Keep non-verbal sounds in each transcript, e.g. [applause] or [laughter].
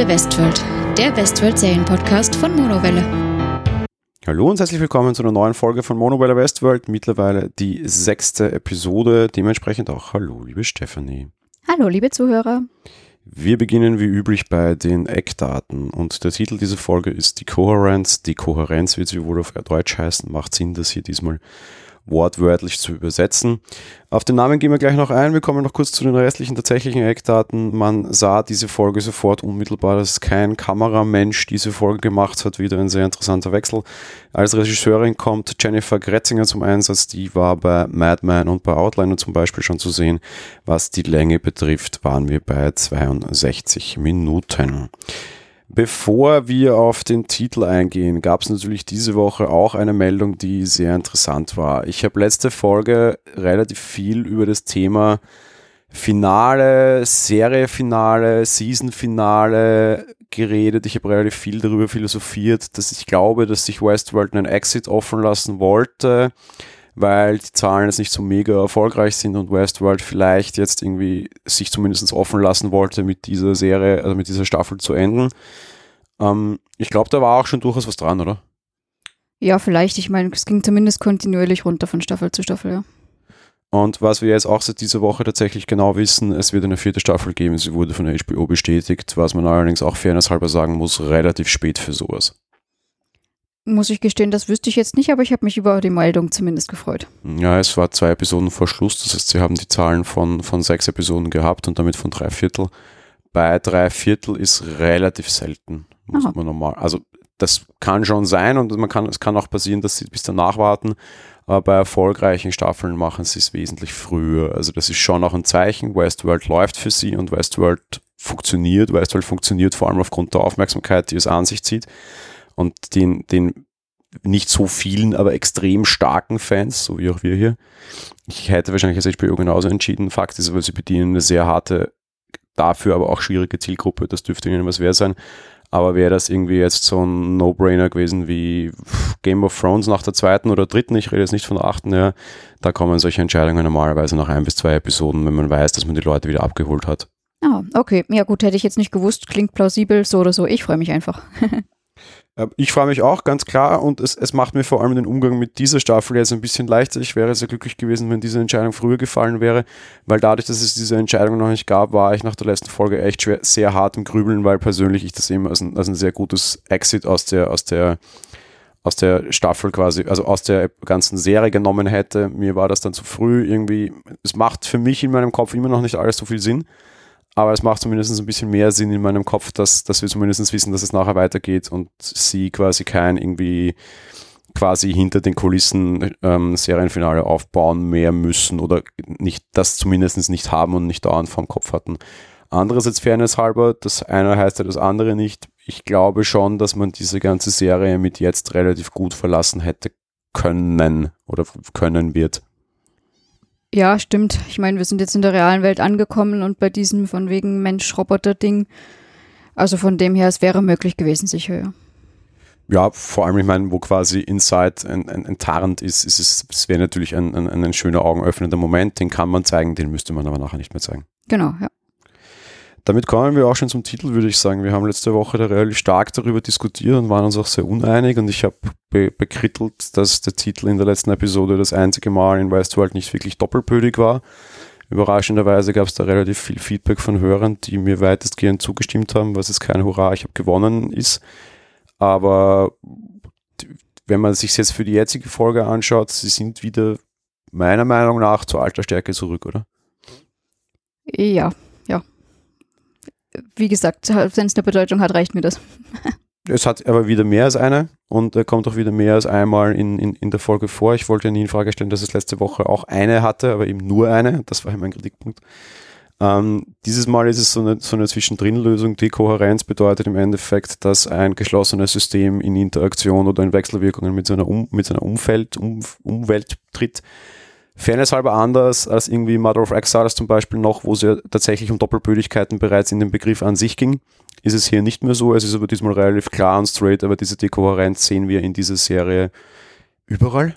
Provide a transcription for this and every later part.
Monowelle Westworld, der Westworld-Serienpodcast von Monowelle. Hallo und herzlich willkommen zu einer neuen Folge von Monowelle Westworld. Mittlerweile die sechste Episode. Dementsprechend auch Hallo, liebe Stephanie. Hallo, liebe Zuhörer. Wir beginnen wie üblich bei den Eckdaten und der Titel dieser Folge ist die Kohärenz. Die Kohärenz wird sie wohl auf Deutsch heißen. Macht Sinn, dass hier diesmal wortwörtlich zu übersetzen. Auf den Namen gehen wir gleich noch ein. Wir kommen noch kurz zu den restlichen tatsächlichen Eckdaten. Man sah diese Folge sofort unmittelbar, dass kein Kameramensch diese Folge gemacht hat. Wieder ein sehr interessanter Wechsel. Als Regisseurin kommt Jennifer Gretzinger zum Einsatz. Die war bei Madman und bei Outliner zum Beispiel schon zu sehen. Was die Länge betrifft, waren wir bei 62 Minuten. Bevor wir auf den Titel eingehen, gab es natürlich diese Woche auch eine Meldung, die sehr interessant war. Ich habe letzte Folge relativ viel über das Thema Finale, Seriefinale, Seasonfinale geredet. Ich habe relativ viel darüber philosophiert, dass ich glaube, dass sich Westworld einen Exit offen lassen wollte, weil die Zahlen jetzt nicht so mega erfolgreich sind und Westworld vielleicht jetzt irgendwie sich zumindest offen lassen wollte, mit dieser Serie, also mit dieser Staffel zu enden. Ähm, ich glaube, da war auch schon durchaus was dran, oder? Ja, vielleicht. Ich meine, es ging zumindest kontinuierlich runter von Staffel zu Staffel, ja. Und was wir jetzt auch seit dieser Woche tatsächlich genau wissen, es wird eine vierte Staffel geben. Sie wurde von der HBO bestätigt, was man allerdings auch fairnesshalber sagen muss, relativ spät für sowas. Muss ich gestehen, das wüsste ich jetzt nicht, aber ich habe mich über die Meldung zumindest gefreut. Ja, es war zwei Episoden vor Schluss, das heißt, sie haben die Zahlen von, von sechs Episoden gehabt und damit von drei Viertel. Bei drei Viertel ist relativ selten muss Aha. man normal. Also das kann schon sein und man kann, es kann auch passieren, dass sie bis danach warten. Aber bei erfolgreichen Staffeln machen sie es wesentlich früher. Also das ist schon auch ein Zeichen. Westworld läuft für sie und Westworld funktioniert. Westworld funktioniert vor allem aufgrund der Aufmerksamkeit, die es an sich zieht. Und den, den nicht so vielen, aber extrem starken Fans, so wie auch wir hier. Ich hätte wahrscheinlich als HBO genauso entschieden. Fakt ist aber, sie bedienen eine sehr harte, dafür aber auch schwierige Zielgruppe. Das dürfte ihnen was wert sein. Aber wäre das irgendwie jetzt so ein No-Brainer gewesen wie Game of Thrones nach der zweiten oder dritten, ich rede jetzt nicht von der achten, ja, da kommen solche Entscheidungen normalerweise nach ein bis zwei Episoden, wenn man weiß, dass man die Leute wieder abgeholt hat. Ah, okay. Ja gut, hätte ich jetzt nicht gewusst, klingt plausibel, so oder so. Ich freue mich einfach. [laughs] Äh, ich freue mich auch, ganz klar, und es, es macht mir vor allem den Umgang mit dieser Staffel jetzt ein bisschen leichter. Ich wäre sehr glücklich gewesen, wenn diese Entscheidung früher gefallen wäre, weil dadurch, dass es diese Entscheidung noch nicht gab, war ich nach der letzten Folge echt schwer, sehr hart im Grübeln, weil persönlich ich das eben als ein, als ein sehr gutes Exit aus der, aus der aus der Staffel quasi, also aus der ganzen Serie genommen hätte. Mir war das dann zu früh irgendwie. Es macht für mich in meinem Kopf immer noch nicht alles so viel Sinn aber es macht zumindest ein bisschen mehr Sinn in meinem Kopf, dass, dass wir zumindest wissen, dass es nachher weitergeht und sie quasi kein irgendwie quasi hinter den Kulissen ähm, Serienfinale aufbauen mehr müssen oder nicht das zumindest nicht haben und nicht dauernd vom Kopf hatten. Andererseits Fairness halber, das eine heißt ja das andere nicht. Ich glaube schon, dass man diese ganze Serie mit jetzt relativ gut verlassen hätte können oder können wird. Ja, stimmt. Ich meine, wir sind jetzt in der realen Welt angekommen und bei diesem von wegen Mensch-Roboter-Ding. Also von dem her, es wäre möglich gewesen, sicher, ja. Ja, vor allem, ich meine, wo quasi Inside enttarnt ist, ist es, es wäre natürlich ein, ein, ein schöner augenöffnender Moment, den kann man zeigen, den müsste man aber nachher nicht mehr zeigen. Genau, ja. Damit kommen wir auch schon zum Titel, würde ich sagen. Wir haben letzte Woche da relativ stark darüber diskutiert und waren uns auch sehr uneinig und ich habe be bekrittelt, dass der Titel in der letzten Episode das einzige Mal in Westworld nicht wirklich doppelbödig war. Überraschenderweise gab es da relativ viel Feedback von Hörern, die mir weitestgehend zugestimmt haben, was es kein Hurra, ich habe gewonnen ist. Aber wenn man sich jetzt für die jetzige Folge anschaut, sie sind wieder meiner Meinung nach zur alter Stärke zurück, oder? Ja, wie gesagt, wenn es eine Bedeutung hat, reicht mir das. Es hat aber wieder mehr als eine und er kommt auch wieder mehr als einmal in, in, in der Folge vor. Ich wollte nie in Frage stellen, dass es letzte Woche auch eine hatte, aber eben nur eine. Das war mein Kritikpunkt. Ähm, dieses Mal ist es so eine, so eine Zwischendrin-Lösung. Die Kohärenz bedeutet im Endeffekt, dass ein geschlossenes System in Interaktion oder in Wechselwirkungen mit seiner, um, mit seiner Umfeld, um, Umwelt tritt Fairness halber anders als irgendwie Mother of Exiles zum Beispiel noch, wo es ja tatsächlich um Doppelbödigkeiten bereits in dem Begriff an sich ging, ist es hier nicht mehr so. Es ist aber diesmal relativ klar und straight, aber diese Dekohärenz sehen wir in dieser Serie überall.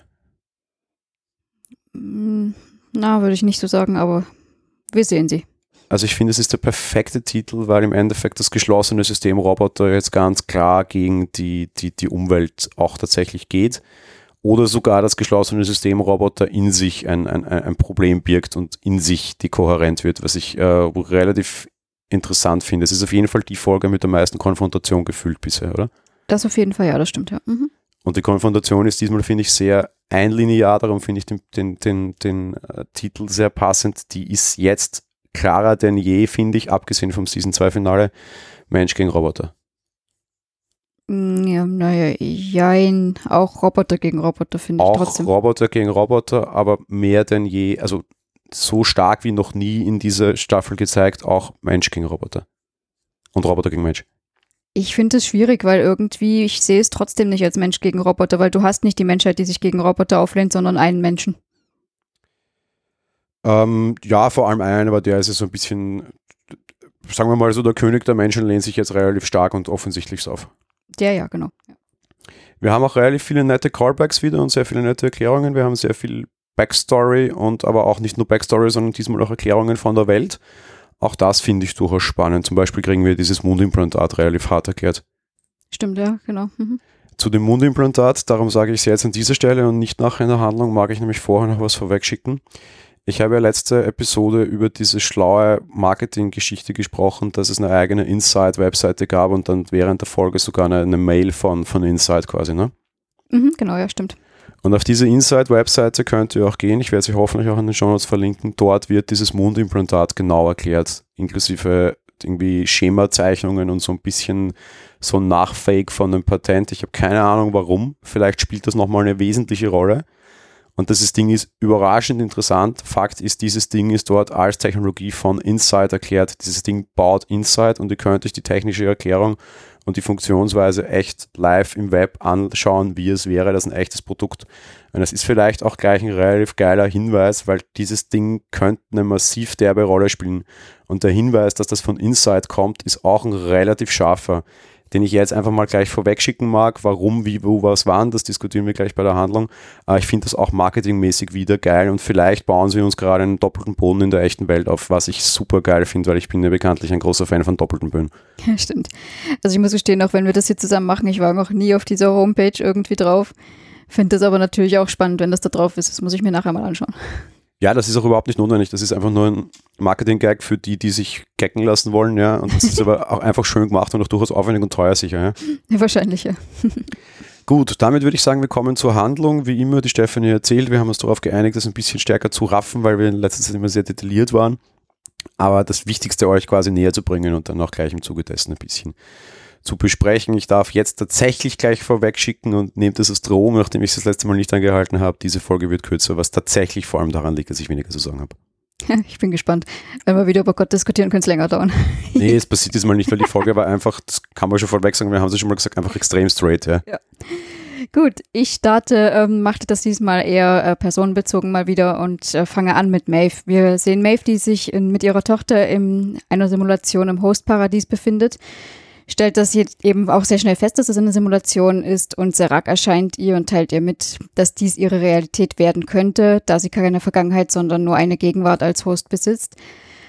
Mm, na, würde ich nicht so sagen, aber wir sehen sie. Also ich finde, es ist der perfekte Titel, weil im Endeffekt das geschlossene System Roboter jetzt ganz klar gegen die, die, die Umwelt auch tatsächlich geht. Oder sogar das geschlossene System Roboter in sich ein, ein, ein Problem birgt und in sich dekohärent wird, was ich äh, relativ interessant finde. Es ist auf jeden Fall die Folge mit der meisten Konfrontation gefühlt bisher, oder? Das auf jeden Fall, ja, das stimmt, ja. Mhm. Und die Konfrontation ist diesmal, finde ich, sehr einlinear, darum finde ich den, den, den, den äh, Titel sehr passend. Die ist jetzt klarer denn je, finde ich, abgesehen vom Season 2 Finale, Mensch gegen Roboter. Mm, Ja, naja, jein, auch Roboter gegen Roboter finde ich Auch trotzdem. Roboter gegen Roboter, aber mehr denn je, also so stark wie noch nie in dieser Staffel gezeigt, auch Mensch gegen Roboter. Und Roboter gegen Mensch. Ich finde es schwierig, weil irgendwie, ich sehe es trotzdem nicht als Mensch gegen Roboter, weil du hast nicht die Menschheit, die sich gegen Roboter auflehnt, sondern einen Menschen. Ähm, ja, vor allem einen, aber der ist ja so ein bisschen, sagen wir mal so, der König der Menschen lehnt sich jetzt relativ stark und offensichtlich auf. Der ja, genau. Wir haben auch relativ viele nette Callbacks wieder und sehr viele nette Erklärungen. Wir haben sehr viel Backstory und aber auch nicht nur Backstory, sondern diesmal auch Erklärungen von der Welt. Auch das finde ich durchaus spannend. Zum Beispiel kriegen wir dieses Mundimplantat relativ hart erklärt. Stimmt, ja, genau. Mhm. Zu dem Mundimplantat, darum sage ich es jetzt an dieser Stelle und nicht nachher in der Handlung, mag ich nämlich vorher noch was vorwegschicken. Ich habe ja letzte Episode über diese schlaue Marketinggeschichte gesprochen, dass es eine eigene Inside-Webseite gab und dann während der Folge sogar eine, eine Mail von, von Inside quasi, ne? Mhm, genau, ja, stimmt. Und auf diese Inside-Webseite könnt ihr auch gehen. Ich werde sie hoffentlich auch in den Show Notes verlinken. Dort wird dieses Mundimplantat genau erklärt, inklusive irgendwie Schemazeichnungen und so ein bisschen so ein Nachfake von einem Patent. Ich habe keine Ahnung warum. Vielleicht spielt das nochmal eine wesentliche Rolle. Und dieses Ding ist überraschend interessant. Fakt ist, dieses Ding ist dort als Technologie von Inside erklärt. Dieses Ding baut Inside und ihr könnt euch die technische Erklärung und die Funktionsweise echt live im Web anschauen, wie es wäre, das ein echtes Produkt. Und das ist vielleicht auch gleich ein relativ geiler Hinweis, weil dieses Ding könnte eine massiv derbe Rolle spielen. Und der Hinweis, dass das von Inside kommt, ist auch ein relativ scharfer, den ich jetzt einfach mal gleich vorwegschicken mag. Warum, wie, wo, was wann, das diskutieren wir gleich bei der Handlung. Aber ich finde das auch marketingmäßig wieder geil und vielleicht bauen sie uns gerade einen doppelten Boden in der echten Welt auf, was ich super geil finde, weil ich bin ja bekanntlich ein großer Fan von doppelten Böden. Ja, stimmt. Also ich muss gestehen, auch wenn wir das hier zusammen machen, ich war noch nie auf dieser Homepage irgendwie drauf. Finde das aber natürlich auch spannend, wenn das da drauf ist. Das muss ich mir nachher mal anschauen. Ja, das ist auch überhaupt nicht notwendig. Das ist einfach nur ein Marketing-Gag für die, die sich gacken lassen wollen, ja. Und das ist aber auch einfach schön gemacht und auch durchaus aufwendig und teuer sicher, ja. Ja, wahrscheinlich, ja. [laughs] Gut, damit würde ich sagen, wir kommen zur Handlung. Wie immer, die Stefanie erzählt, wir haben uns darauf geeinigt, das ein bisschen stärker zu raffen, weil wir in letzter Zeit immer sehr detailliert waren. Aber das Wichtigste euch quasi näher zu bringen und dann auch gleich im Zuge dessen ein bisschen zu besprechen. Ich darf jetzt tatsächlich gleich vorweg schicken und nehmt das als Drohung, nachdem ich es das letzte Mal nicht angehalten habe. Diese Folge wird kürzer, was tatsächlich vor allem daran liegt, dass ich weniger zu sagen habe. Ich bin gespannt. Wenn wir wieder über Gott diskutieren, könnte es länger dauern. [laughs] Nee, es passiert diesmal nicht, weil die Folge war einfach, das kann man schon vorweg sagen, wir haben es schon mal gesagt, einfach extrem straight, ja. Gut, ich starte, ähm, machte das diesmal eher äh, personenbezogen mal wieder und äh, fange an mit Maeve. Wir sehen Maeve, die sich in, mit ihrer Tochter in einer Simulation im Hostparadies befindet. Stellt das jetzt eben auch sehr schnell fest, dass es eine Simulation ist und Serac erscheint ihr und teilt ihr mit, dass dies ihre Realität werden könnte, da sie keine Vergangenheit, sondern nur eine Gegenwart als Host besitzt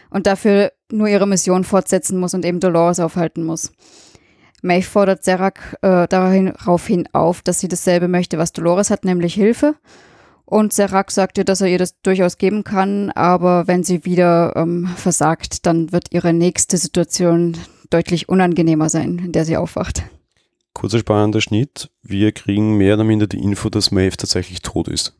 und dafür nur ihre Mission fortsetzen muss und eben Dolores aufhalten muss. Maeve fordert Serac äh, daraufhin auf, dass sie dasselbe möchte, was Dolores hat, nämlich Hilfe. Und Serac sagt ihr, dass er ihr das durchaus geben kann, aber wenn sie wieder ähm, versagt, dann wird ihre nächste Situation deutlich unangenehmer sein, in der sie aufwacht. Kurzer spannender Schnitt. Wir kriegen mehr oder minder die Info, dass Maeve tatsächlich tot ist.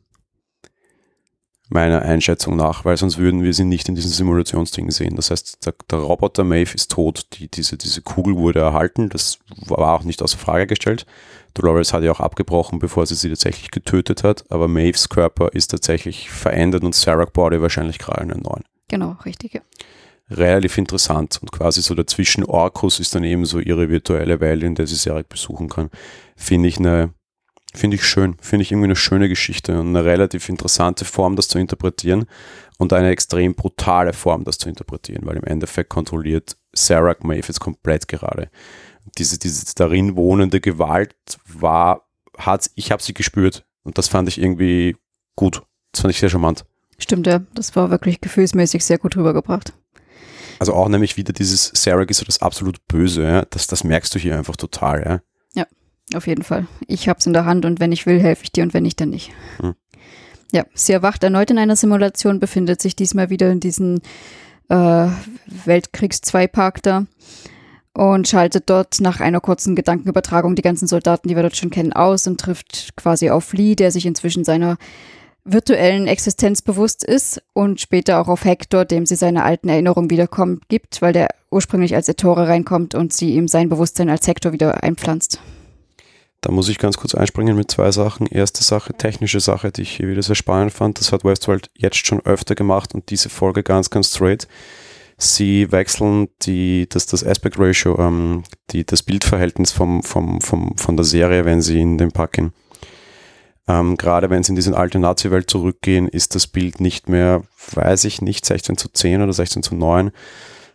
Meiner Einschätzung nach, weil sonst würden wir sie nicht in diesen Simulationsdingen sehen. Das heißt, der, der Roboter Maeve ist tot. Die, diese, diese Kugel wurde erhalten. Das war auch nicht außer Frage gestellt. Dolores hat ja auch abgebrochen, bevor sie sie tatsächlich getötet hat. Aber Maeves Körper ist tatsächlich verändert und Sarah Body wahrscheinlich gerade einen neuen. Genau, richtig. Ja. Relativ interessant und quasi so dazwischen Orkus ist dann eben so ihre virtuelle Welt, in der sie Sarek besuchen kann. Finde ich eine, finde ich schön, finde ich irgendwie eine schöne Geschichte und eine relativ interessante Form, das zu interpretieren und eine extrem brutale Form, das zu interpretieren, weil im Endeffekt kontrolliert Sarah jetzt komplett gerade. Diese, diese darin wohnende Gewalt war, hat, ich habe sie gespürt und das fand ich irgendwie gut. Das fand ich sehr charmant. Stimmt, ja. Das war wirklich gefühlsmäßig sehr gut rübergebracht. Also auch nämlich wieder dieses Sarek ist so das absolut Böse, ja? das, das merkst du hier einfach total. Ja, ja auf jeden Fall. Ich hab's in der Hand und wenn ich will, helfe ich dir und wenn nicht, dann nicht. Hm. Ja, sie erwacht erneut in einer Simulation, befindet sich diesmal wieder in diesem äh, Weltkriegs-2-Park da und schaltet dort nach einer kurzen Gedankenübertragung die ganzen Soldaten, die wir dort schon kennen, aus und trifft quasi auf Lee, der sich inzwischen seiner virtuellen Existenz bewusst ist und später auch auf Hector, dem sie seine alten Erinnerungen wiederkommt, gibt, weil der ursprünglich als Ettore reinkommt und sie ihm sein Bewusstsein als Hector wieder einpflanzt. Da muss ich ganz kurz einspringen mit zwei Sachen. Erste Sache, technische Sache, die ich hier wieder sehr spannend fand. Das hat Westworld jetzt schon öfter gemacht und diese Folge ganz, ganz straight. Sie wechseln die, das, das Aspect Ratio, ähm, die, das Bildverhältnis vom, vom, vom, von der Serie, wenn sie in den Park gehen. Ähm, Gerade wenn sie in diese alte Nazi-Welt zurückgehen, ist das Bild nicht mehr, weiß ich nicht, 16 zu 10 oder 16 zu 9,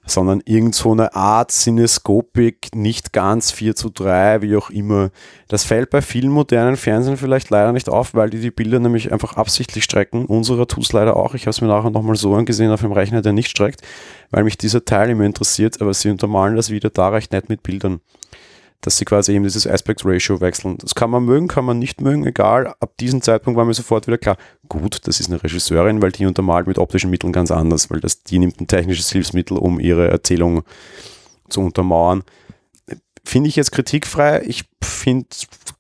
sondern irgend so eine Art Cineskopik, nicht ganz 4 zu 3, wie auch immer. Das fällt bei vielen modernen Fernsehen vielleicht leider nicht auf, weil die die Bilder nämlich einfach absichtlich strecken. Unserer tut es leider auch. Ich habe es mir nachher nochmal so angesehen auf dem Rechner, der nicht streckt, weil mich dieser Teil immer interessiert, aber sie untermalen das wieder da recht nett mit Bildern dass sie quasi eben dieses Aspect Ratio wechseln. Das kann man mögen, kann man nicht mögen, egal. Ab diesem Zeitpunkt war mir sofort wieder klar, gut, das ist eine Regisseurin, weil die untermalt mit optischen Mitteln ganz anders, weil das, die nimmt ein technisches Hilfsmittel, um ihre Erzählung zu untermauern. Finde ich jetzt kritikfrei. Ich finde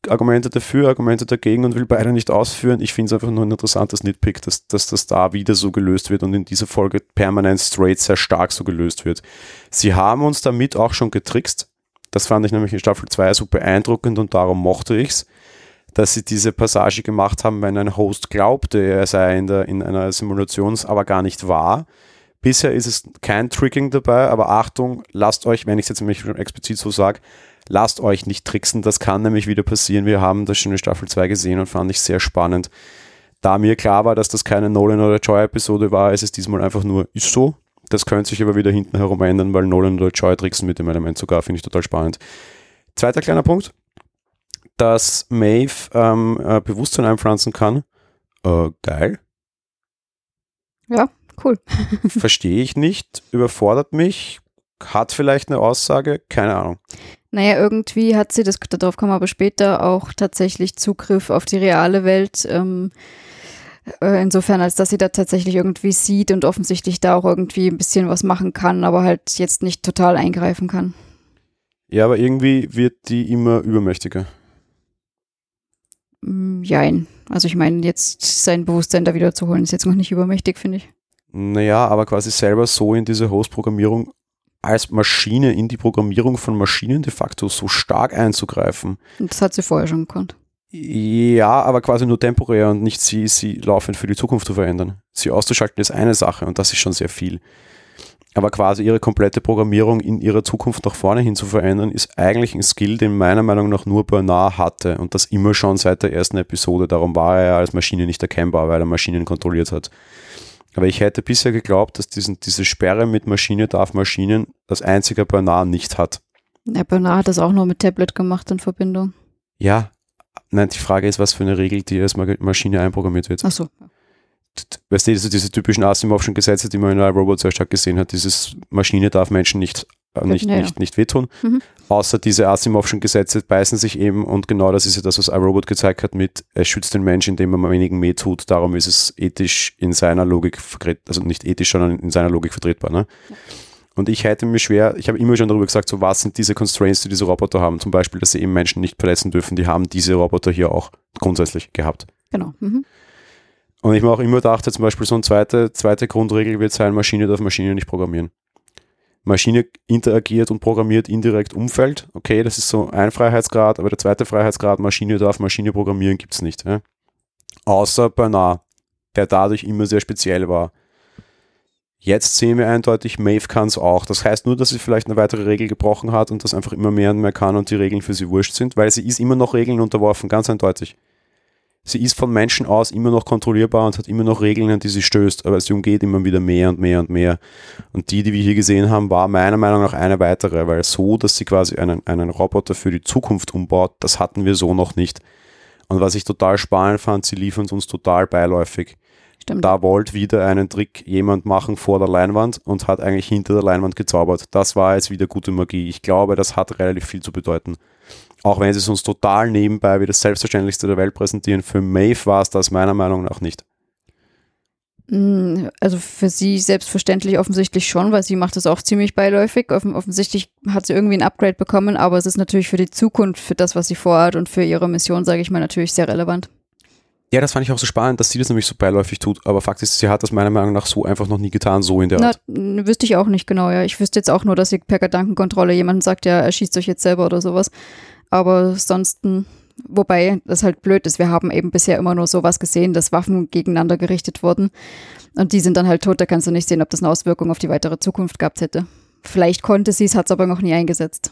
Argumente dafür, Argumente dagegen und will beide nicht ausführen. Ich finde es einfach nur ein interessantes Nitpick, dass, dass das da wieder so gelöst wird und in dieser Folge permanent straight sehr stark so gelöst wird. Sie haben uns damit auch schon getrickst das fand ich nämlich in Staffel 2 so beeindruckend und darum mochte ich es, dass sie diese Passage gemacht haben, wenn ein Host glaubte, er sei in, der, in einer Simulation, aber gar nicht wahr. Bisher ist es kein Tricking dabei, aber Achtung, lasst euch, wenn ich es jetzt nämlich explizit so sage, lasst euch nicht tricksen, das kann nämlich wieder passieren. Wir haben das schon in Staffel 2 gesehen und fand ich sehr spannend. Da mir klar war, dass das keine Nolan oder Joy-Episode war, ist es diesmal einfach nur, ist so, das könnte sich aber wieder hinten herum ändern, weil Nolan oder Joy tricksen mit dem Element sogar, finde ich total spannend. Zweiter kleiner Punkt, dass Maeve ähm, äh, Bewusstsein einpflanzen kann. Äh, geil. Ja, cool. [laughs] [laughs] Verstehe ich nicht, überfordert mich, hat vielleicht eine Aussage, keine Ahnung. Naja, irgendwie hat sie, das, darauf kommen wir aber später, auch tatsächlich Zugriff auf die reale Welt. Ähm, äh, insofern, als dass sie da tatsächlich irgendwie sieht und offensichtlich da auch irgendwie ein bisschen was machen kann, aber halt jetzt nicht total eingreifen kann. Ja, aber irgendwie wird die immer übermächtiger. Mm, jein. Also ich meine, jetzt sein Bewusstsein da wieder zu holen, ist jetzt noch nicht übermächtig, finde ich. Naja, aber quasi selber so in diese Host-Programmierung als Maschine in die Programmierung von Maschinen de facto so stark einzugreifen. Und das hat sie vorher schon gekonnt. Ja, aber quasi nur temporär und nicht sie, sie laufend für die Zukunft zu verändern. Sie auszuschalten ist eine Sache und das ist schon sehr viel. Aber quasi ihre komplette Programmierung in ihrer Zukunft nach vorne hin zu verändern, ist eigentlich ein Skill, den meiner Meinung nach nur Bernard hatte und das immer schon seit der ersten Episode. Darum war er ja als Maschine nicht erkennbar, weil er Maschinen kontrolliert hat. Aber ich hätte bisher geglaubt, dass diesen, diese Sperre mit Maschine darf Maschinen das einzige Bernard nicht hat. Ja, Bernard hat das auch nur mit Tablet gemacht in Verbindung. Ja, Nein, die Frage ist, was für eine Regel, die als Maschine einprogrammiert wird. Ach so. Weißt du, diese typischen Asimovschen Gesetze, die man in Robot sehr stark gesehen hat, dieses Maschine darf Menschen nicht, äh, nicht, ja, nicht, nicht wehtun. Mhm. Außer diese Asimovschen Gesetze beißen sich eben und genau das ist ja das, was iRobot gezeigt hat mit, er schützt den Menschen, indem er wenigen weh tut. Darum ist es ethisch in seiner Logik vertretbar, also nicht ethisch, sondern in seiner Logik vertretbar. Ne? Ja. Und ich hätte mir schwer, ich habe immer schon darüber gesagt, so was sind diese Constraints, die diese Roboter haben. Zum Beispiel, dass sie eben Menschen nicht verletzen dürfen. Die haben diese Roboter hier auch grundsätzlich gehabt. Genau. Mhm. Und ich mir auch immer dachte, zum Beispiel so eine zweite, zweite Grundregel wird sein, Maschine darf Maschine nicht programmieren. Maschine interagiert und programmiert indirekt Umfeld. Okay, das ist so ein Freiheitsgrad, aber der zweite Freiheitsgrad, Maschine darf Maschine programmieren, gibt es nicht. Ja? Außer Bernard, der dadurch immer sehr speziell war. Jetzt sehen wir eindeutig, Maeve kann es auch. Das heißt nur, dass sie vielleicht eine weitere Regel gebrochen hat und das einfach immer mehr und mehr kann und die Regeln für sie wurscht sind, weil sie ist immer noch Regeln unterworfen, ganz eindeutig. Sie ist von Menschen aus immer noch kontrollierbar und hat immer noch Regeln, an die sie stößt, aber sie umgeht immer wieder mehr und mehr und mehr. Und die, die wir hier gesehen haben, war meiner Meinung nach eine weitere, weil so, dass sie quasi einen, einen Roboter für die Zukunft umbaut, das hatten wir so noch nicht. Und was ich total spannend fand, sie liefern uns total beiläufig Stimmt. Da wollte wieder einen Trick jemand machen vor der Leinwand und hat eigentlich hinter der Leinwand gezaubert. Das war jetzt wieder gute Magie. Ich glaube, das hat relativ viel zu bedeuten. Auch wenn sie es uns total nebenbei wie das Selbstverständlichste der Welt präsentieren, für Maeve war es das meiner Meinung nach nicht. Mm, Also für sie selbstverständlich offensichtlich schon, weil sie macht das auch ziemlich beiläufig. Offen offensichtlich hat sie irgendwie ein Upgrade bekommen, aber es ist natürlich für die Zukunft, für das, was sie vorhat und für ihre Mission, sage ich mal, natürlich sehr relevant. Ja, das fand ich auch so spannend, dass sie das nämlich so beiläufig tut. Aber Fakt ist, sie hat das meiner Meinung nach so einfach noch nie getan, so in der Na, Art. wüsste ich auch nicht genau, ja. Ich wüsste jetzt auch nur, dass sie per Gedankenkontrolle jemanden sagt, ja, er schießt euch jetzt selber oder sowas. Aber sonst, wobei das halt blöd ist, wir haben eben bisher immer nur sowas gesehen, dass Waffen gegeneinander gerichtet wurden. Und die sind dann halt tot, da kannst du nicht sehen, ob das eine Auswirkung auf die weitere Zukunft gehabt hätte. Vielleicht konnte sie es, hat es aber noch nie eingesetzt.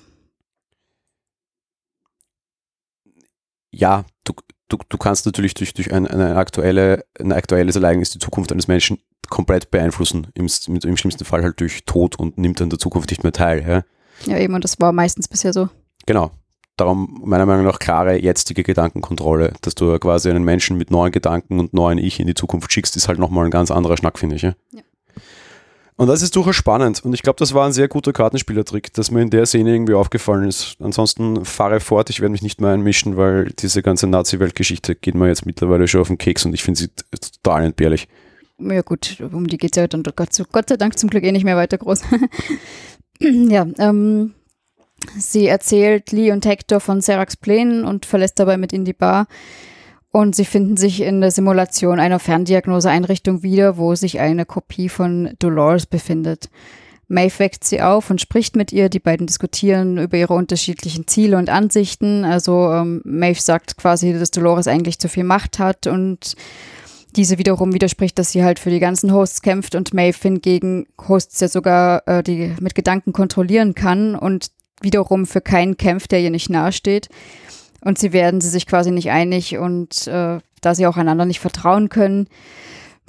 Ja, du, du, du kannst natürlich durch, durch ein, eine aktuelle, ein aktuelles Ereignis die Zukunft eines Menschen komplett beeinflussen. Im, im schlimmsten Fall halt durch Tod und nimmt an der Zukunft nicht mehr teil. Ja? Ja, eben, und das war meistens bisher so. Genau. Darum meiner Meinung nach klare jetzige Gedankenkontrolle, dass du quasi einen Menschen mit neuen Gedanken und neuen Ich in die Zukunft schickst, ist halt nochmal ein ganz anderer Schnack, finde ich. Ja? Ja. Und das ist durchaus spannend und ich glaube, das war ein sehr guter Kartenspielertrick, dass mir in der Szene irgendwie aufgefallen ist. Ansonsten fahre fort, ich werde mich nicht mehr einmischen, weil diese ganze Nazi-Weltgeschichte geht mir jetzt mittlerweile schon auf den Keks und ich finde sie total entbehrlich. Ja gut, um die geht es ja dann Gott, Gott sei Dank zum Glück eh nicht mehr weiter groß. [laughs] ja, ähm, sie erzählt Lee und Hector von Seracs Plänen und verlässt dabei mit in die Bar. Und sie finden sich in der Simulation einer Ferndiagnoseeinrichtung wieder, wo sich eine Kopie von Dolores befindet. Maeve weckt sie auf und spricht mit ihr. Die beiden diskutieren über ihre unterschiedlichen Ziele und Ansichten. Also ähm, Maeve sagt quasi, dass Dolores eigentlich zu viel Macht hat und diese wiederum widerspricht, dass sie halt für die ganzen Hosts kämpft und Maeve hingegen Hosts ja sogar äh, die mit Gedanken kontrollieren kann und wiederum für keinen kämpft, der ihr nicht nahesteht. Und sie werden sie sich quasi nicht einig und äh, da sie auch einander nicht vertrauen können,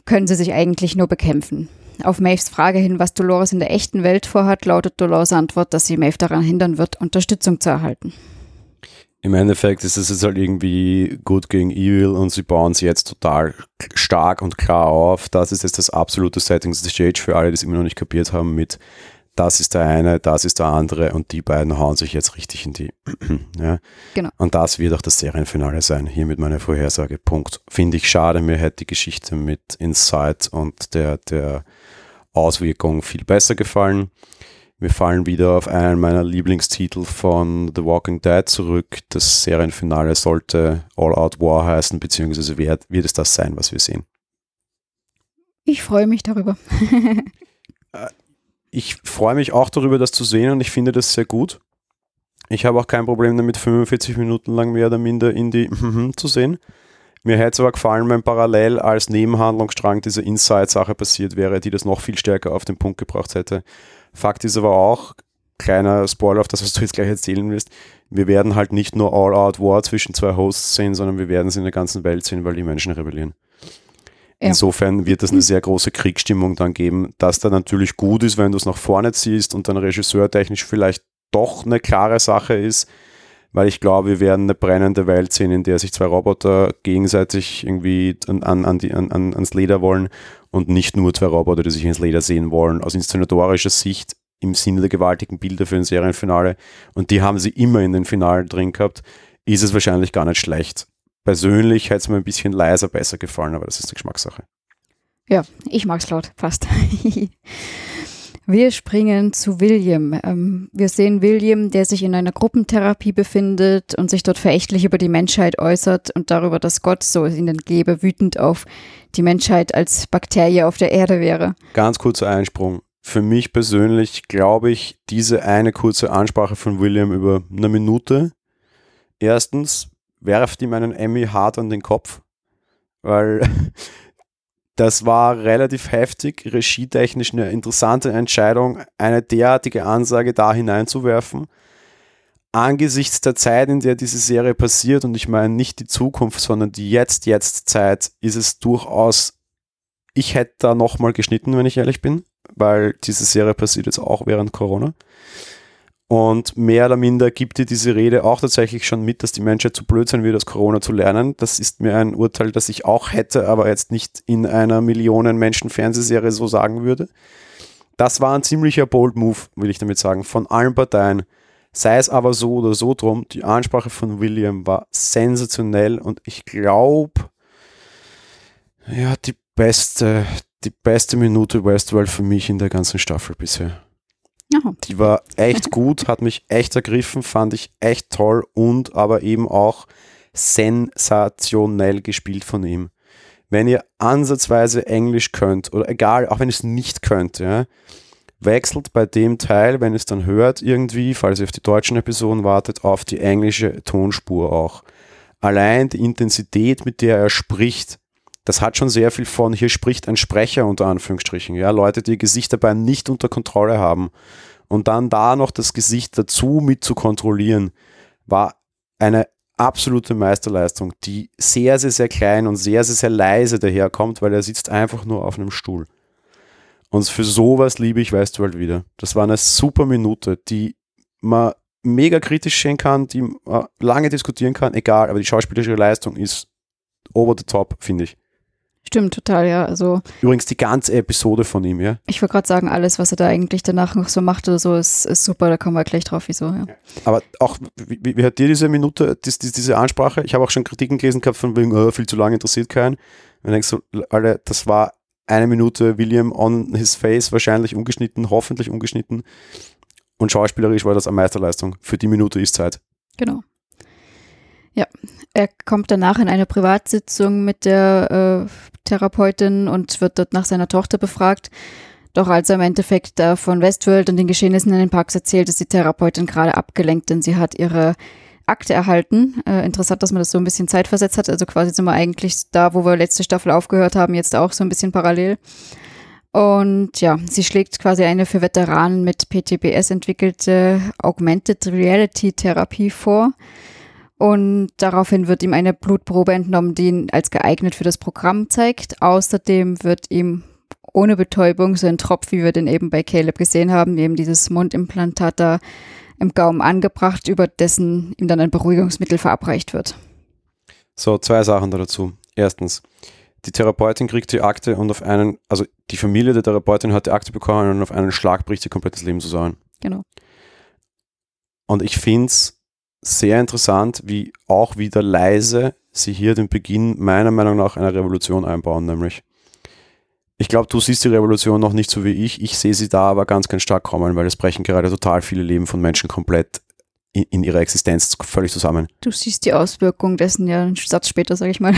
können sie sich eigentlich nur bekämpfen. Auf Maves Frage hin, was Dolores in der echten Welt vorhat, lautet Dolores Antwort, dass sie Maeve daran hindern wird, Unterstützung zu erhalten. Im Endeffekt ist es jetzt halt irgendwie gut gegen Evil und sie bauen sie jetzt total stark und klar auf. Das ist jetzt das absolute Setting Stage für alle, die es immer noch nicht kapiert haben mit das ist der eine, das ist der andere und die beiden hauen sich jetzt richtig in die. [clears throat] ja. Genau. Und das wird auch das Serienfinale sein. Hiermit meine Vorhersage. Punkt. Finde ich schade, mir hätte die Geschichte mit Insight und der, der Auswirkung viel besser gefallen. Wir fallen wieder auf einen meiner Lieblingstitel von The Walking Dead zurück. Das Serienfinale sollte All Out War heißen, beziehungsweise wird, wird es das sein, was wir sehen. Ich freue mich darüber. [laughs] Ich freue mich auch darüber, das zu sehen und ich finde das sehr gut. Ich habe auch kein Problem damit, 45 Minuten lang mehr oder minder in die [laughs] zu sehen. Mir hätte es aber gefallen, wenn parallel als Nebenhandlungsstrang diese Inside-Sache passiert wäre, die das noch viel stärker auf den Punkt gebracht hätte. Fakt ist aber auch, kleiner Spoiler auf das, was du jetzt gleich erzählen wirst, wir werden halt nicht nur All-Out War zwischen zwei Hosts sehen, sondern wir werden es in der ganzen Welt sehen, weil die Menschen rebellieren. Insofern wird es eine sehr große Kriegsstimmung dann geben, dass da natürlich gut ist, wenn du es nach vorne ziehst und dann regisseurtechnisch vielleicht doch eine klare Sache ist, weil ich glaube, wir werden eine brennende Welt sehen, in der sich zwei Roboter gegenseitig irgendwie an, an, an, an, ans Leder wollen und nicht nur zwei Roboter, die sich ins Leder sehen wollen. Aus inszenatorischer Sicht im Sinne der gewaltigen Bilder für ein Serienfinale und die haben sie immer in den Finalen drin gehabt, ist es wahrscheinlich gar nicht schlecht. Persönlich hätte es mir ein bisschen leiser besser gefallen, aber das ist eine Geschmackssache. Ja, ich mag's laut, passt. [laughs] Wir springen zu William. Ähm, wir sehen William, der sich in einer Gruppentherapie befindet und sich dort verächtlich über die Menschheit äußert und darüber, dass Gott, so es ihnen gebe, wütend auf die Menschheit als Bakterie auf der Erde wäre. Ganz kurzer Einsprung. Für mich persönlich glaube ich, diese eine kurze Ansprache von William über eine Minute, erstens werft ihm einen Emmy hart an den Kopf, weil [laughs] das war relativ heftig, regietechnisch eine interessante Entscheidung, eine derartige Ansage da hineinzuwerfen. Angesichts der Zeit, in der diese Serie passiert, und ich meine nicht die Zukunft, sondern die Jetzt-Jetzt-Zeit, ist es durchaus, ich hätte da nochmal geschnitten, wenn ich ehrlich bin, weil diese Serie passiert jetzt auch während Corona. Und mehr oder minder gibt dir diese Rede auch tatsächlich schon mit, dass die Menschheit zu blöd sein wird, aus Corona zu lernen. Das ist mir ein Urteil, das ich auch hätte, aber jetzt nicht in einer Millionen Menschen Fernsehserie so sagen würde. Das war ein ziemlicher Bold Move, will ich damit sagen, von allen Parteien. Sei es aber so oder so drum, die Ansprache von William war sensationell und ich glaube, ja, die beste, die beste Minute Westworld für mich in der ganzen Staffel bisher. Ja. Die war echt gut, hat mich echt ergriffen, fand ich echt toll und aber eben auch sensationell gespielt von ihm. Wenn ihr ansatzweise Englisch könnt oder egal, auch wenn ihr es nicht könnt, ja, wechselt bei dem Teil, wenn ihr es dann hört, irgendwie, falls ihr auf die deutschen Episoden wartet, auf die englische Tonspur auch. Allein die Intensität, mit der er spricht, das hat schon sehr viel von, hier spricht ein Sprecher unter Anführungsstrichen, ja, Leute, die ihr Gesicht dabei nicht unter Kontrolle haben. Und dann da noch das Gesicht dazu mit zu kontrollieren, war eine absolute Meisterleistung, die sehr, sehr, sehr klein und sehr, sehr, sehr leise daherkommt, weil er sitzt einfach nur auf einem Stuhl. Und für sowas liebe ich Westworld wieder. Das war eine super Minute, die man mega kritisch sehen kann, die man lange diskutieren kann, egal, aber die schauspielerische Leistung ist over the top, finde ich. Stimmt, total, ja. Also Übrigens die ganze Episode von ihm, ja. ich wollte gerade sagen, alles, was er da eigentlich danach noch so macht oder so, ist, ist super, da kommen wir gleich drauf, wieso, ja. Aber auch, wie, wie hat dir diese Minute, dies, dies, diese Ansprache? Ich habe auch schon Kritiken gelesen gehabt von wegen, oh, viel zu lange interessiert keinen. Und denkst so, alle, das war eine Minute William on his face, wahrscheinlich ungeschnitten, hoffentlich ungeschnitten. Und schauspielerisch war das eine Meisterleistung. Für die Minute ist Zeit. Genau. Ja, er kommt danach in eine Privatsitzung mit der äh, Therapeutin und wird dort nach seiner Tochter befragt. Doch als er im Endeffekt äh, von Westworld und den Geschehnissen in den Parks erzählt, ist die Therapeutin gerade abgelenkt, denn sie hat ihre Akte erhalten. Äh, interessant, dass man das so ein bisschen zeitversetzt hat. Also quasi sind wir eigentlich da, wo wir letzte Staffel aufgehört haben, jetzt auch so ein bisschen parallel. Und ja, sie schlägt quasi eine für Veteranen mit PTBS entwickelte Augmented Reality Therapie vor. Und daraufhin wird ihm eine Blutprobe entnommen, die ihn als geeignet für das Programm zeigt. Außerdem wird ihm ohne Betäubung so ein Tropf, wie wir den eben bei Caleb gesehen haben, eben dieses Mundimplantat da im Gaumen angebracht, über dessen ihm dann ein Beruhigungsmittel verabreicht wird. So, zwei Sachen da dazu. Erstens, die Therapeutin kriegt die Akte und auf einen, also die Familie der Therapeutin hat die Akte bekommen und auf einen Schlag bricht ihr komplettes Leben zusammen. Genau. Und ich finde es sehr interessant, wie auch wieder leise sie hier den Beginn meiner Meinung nach einer Revolution einbauen, nämlich. Ich glaube, du siehst die Revolution noch nicht so wie ich. Ich sehe sie da aber ganz, ganz stark kommen, weil es brechen gerade total viele Leben von Menschen komplett in, in ihrer Existenz völlig zusammen. Du siehst die Auswirkungen dessen ja einen Satz später, sage ich mal.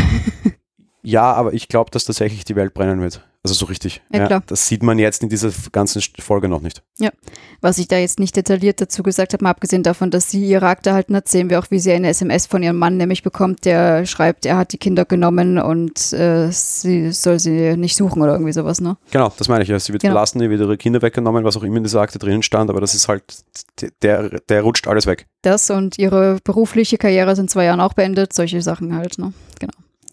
Ja, aber ich glaube, dass tatsächlich die Welt brennen wird. Also so richtig. Ja, klar. das sieht man jetzt in dieser ganzen Folge noch nicht. Was ich da jetzt nicht detailliert dazu gesagt habe, mal abgesehen davon, dass sie ihre Akte erhalten hat, sehen wir auch, wie sie eine SMS von ihrem Mann nämlich bekommt, der schreibt, er hat die Kinder genommen und äh, sie soll sie nicht suchen oder irgendwie sowas, ne? Genau, das meine ich ja. Sie wird Genau. verlassen, ihr wird ihre Kinder weggenommen, was auch immer in dieser Akte drinnen stand, aber das ist halt, der, der rutscht alles weg. Das und ihre berufliche Karriere in zwei Jahren auch beendet, solche Sachen halt, ne? Genau.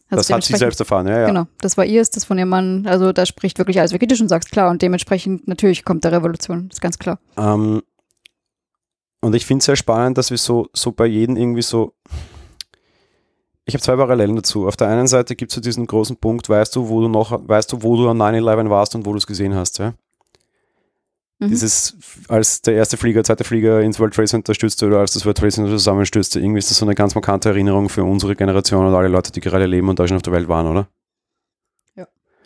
Also das hat sie selbst erfahren, ja, ja. Genau, das war ihr, das von ihrem Mann. Also da spricht wirklich alles, wie du schon sagst, klar. Und dementsprechend natürlich kommt der Revolution, ist ganz klar. Ähm, und ich finde es sehr spannend, dass wir so, so bei jedem irgendwie so. Ich habe zwei Parallelen dazu. Auf der einen Seite gibt es so diesen großen Punkt, weißt du, wo du noch, weißt du, wo du an 9-11 warst und wo du es gesehen hast, ja? Mhm. Dieses, als der erste Flieger, zweite Flieger ins World Trade Center stürzte oder als das World Trade Center zusammenstürzte, irgendwie ist das so eine ganz markante Erinnerung für unsere Generation und alle Leute, die gerade leben und da schon auf der Welt waren, oder?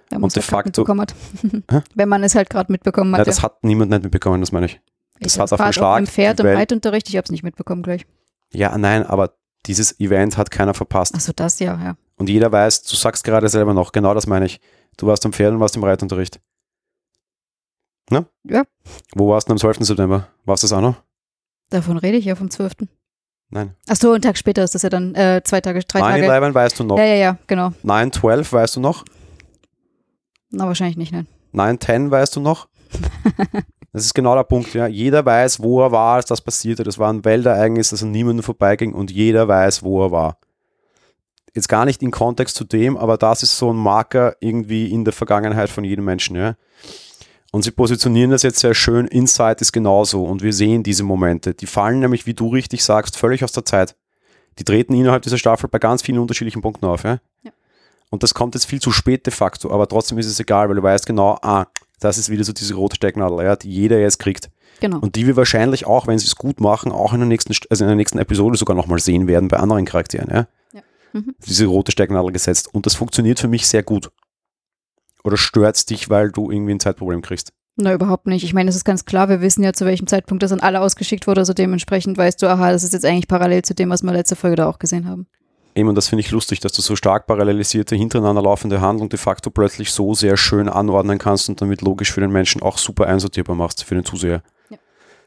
Wenn man und de es halt facto- mitbekommen [laughs] Hä? hat. Wenn man es halt gerade mitbekommen Ja, hat. das hat niemand nicht mitbekommen, das meine ich. das ich hat auf den fahrt Schlag Im Pferd im Reitunterricht, ich habe es nicht mitbekommen gleich. Ja, nein, aber dieses Event hat keiner verpasst. Achso, das ja, ja. Und jeder weiß, du sagst gerade selber noch, genau das meine ich. Du warst am Pferd und warst im Reitunterricht. Ne? Ja. Wo warst du am 12. September? Warst du das auch noch? Davon rede ich ja vom 12. Nein. Achso, einen Tag später ist das ja dann äh, zwei Tage, drei Tage. 9-11 weißt du noch. Ja, ja, ja, genau. 9-12 weißt du noch. Na, wahrscheinlich nicht, nein. 9-10 weißt du noch. [laughs] Das ist genau der Punkt. Ja. Jeder weiß, wo er war, als das passierte. Das war ein Weltereignis, das an niemanden vorbeiging und jeder weiß, wo er war. Jetzt gar nicht in Kontext zu dem, aber das ist so ein Marker irgendwie in der Vergangenheit von jedem Menschen. Ja. Und sie positionieren das jetzt sehr schön. Inside ist genauso. Und wir sehen diese Momente. Die fallen nämlich, wie du richtig sagst, völlig aus der Zeit. Die treten innerhalb dieser Staffel bei ganz vielen unterschiedlichen Punkten auf. Ja? ja. Und das kommt jetzt viel zu spät de facto. Aber trotzdem ist es egal, weil du weißt genau, ah, das ist wieder so diese rote Stecknadel, ja, die jeder jetzt kriegt. Genau. Und die wir wahrscheinlich auch, wenn sie es gut machen, auch in der nächsten, also in der nächsten Episode sogar nochmal sehen werden bei anderen Charakteren. Ja? ja. Mhm. Diese rote Stecknadel gesetzt. Und das funktioniert für mich sehr gut. Oder stört es dich, weil du irgendwie ein Zeitproblem kriegst? Na, überhaupt nicht. Ich meine, es ist ganz klar, wir wissen ja, zu welchem Zeitpunkt das an alle ausgeschickt wurde. Also dementsprechend weißt du, aha, das ist jetzt eigentlich parallel zu dem, was wir letzte Folge da auch gesehen haben. Eben, und das finde ich lustig, dass du so stark parallelisierte, hintereinander laufende Handlung de facto plötzlich so sehr schön anordnen kannst und damit logisch für den Menschen auch super einsortierbar machst, für den Zuseher. Ja,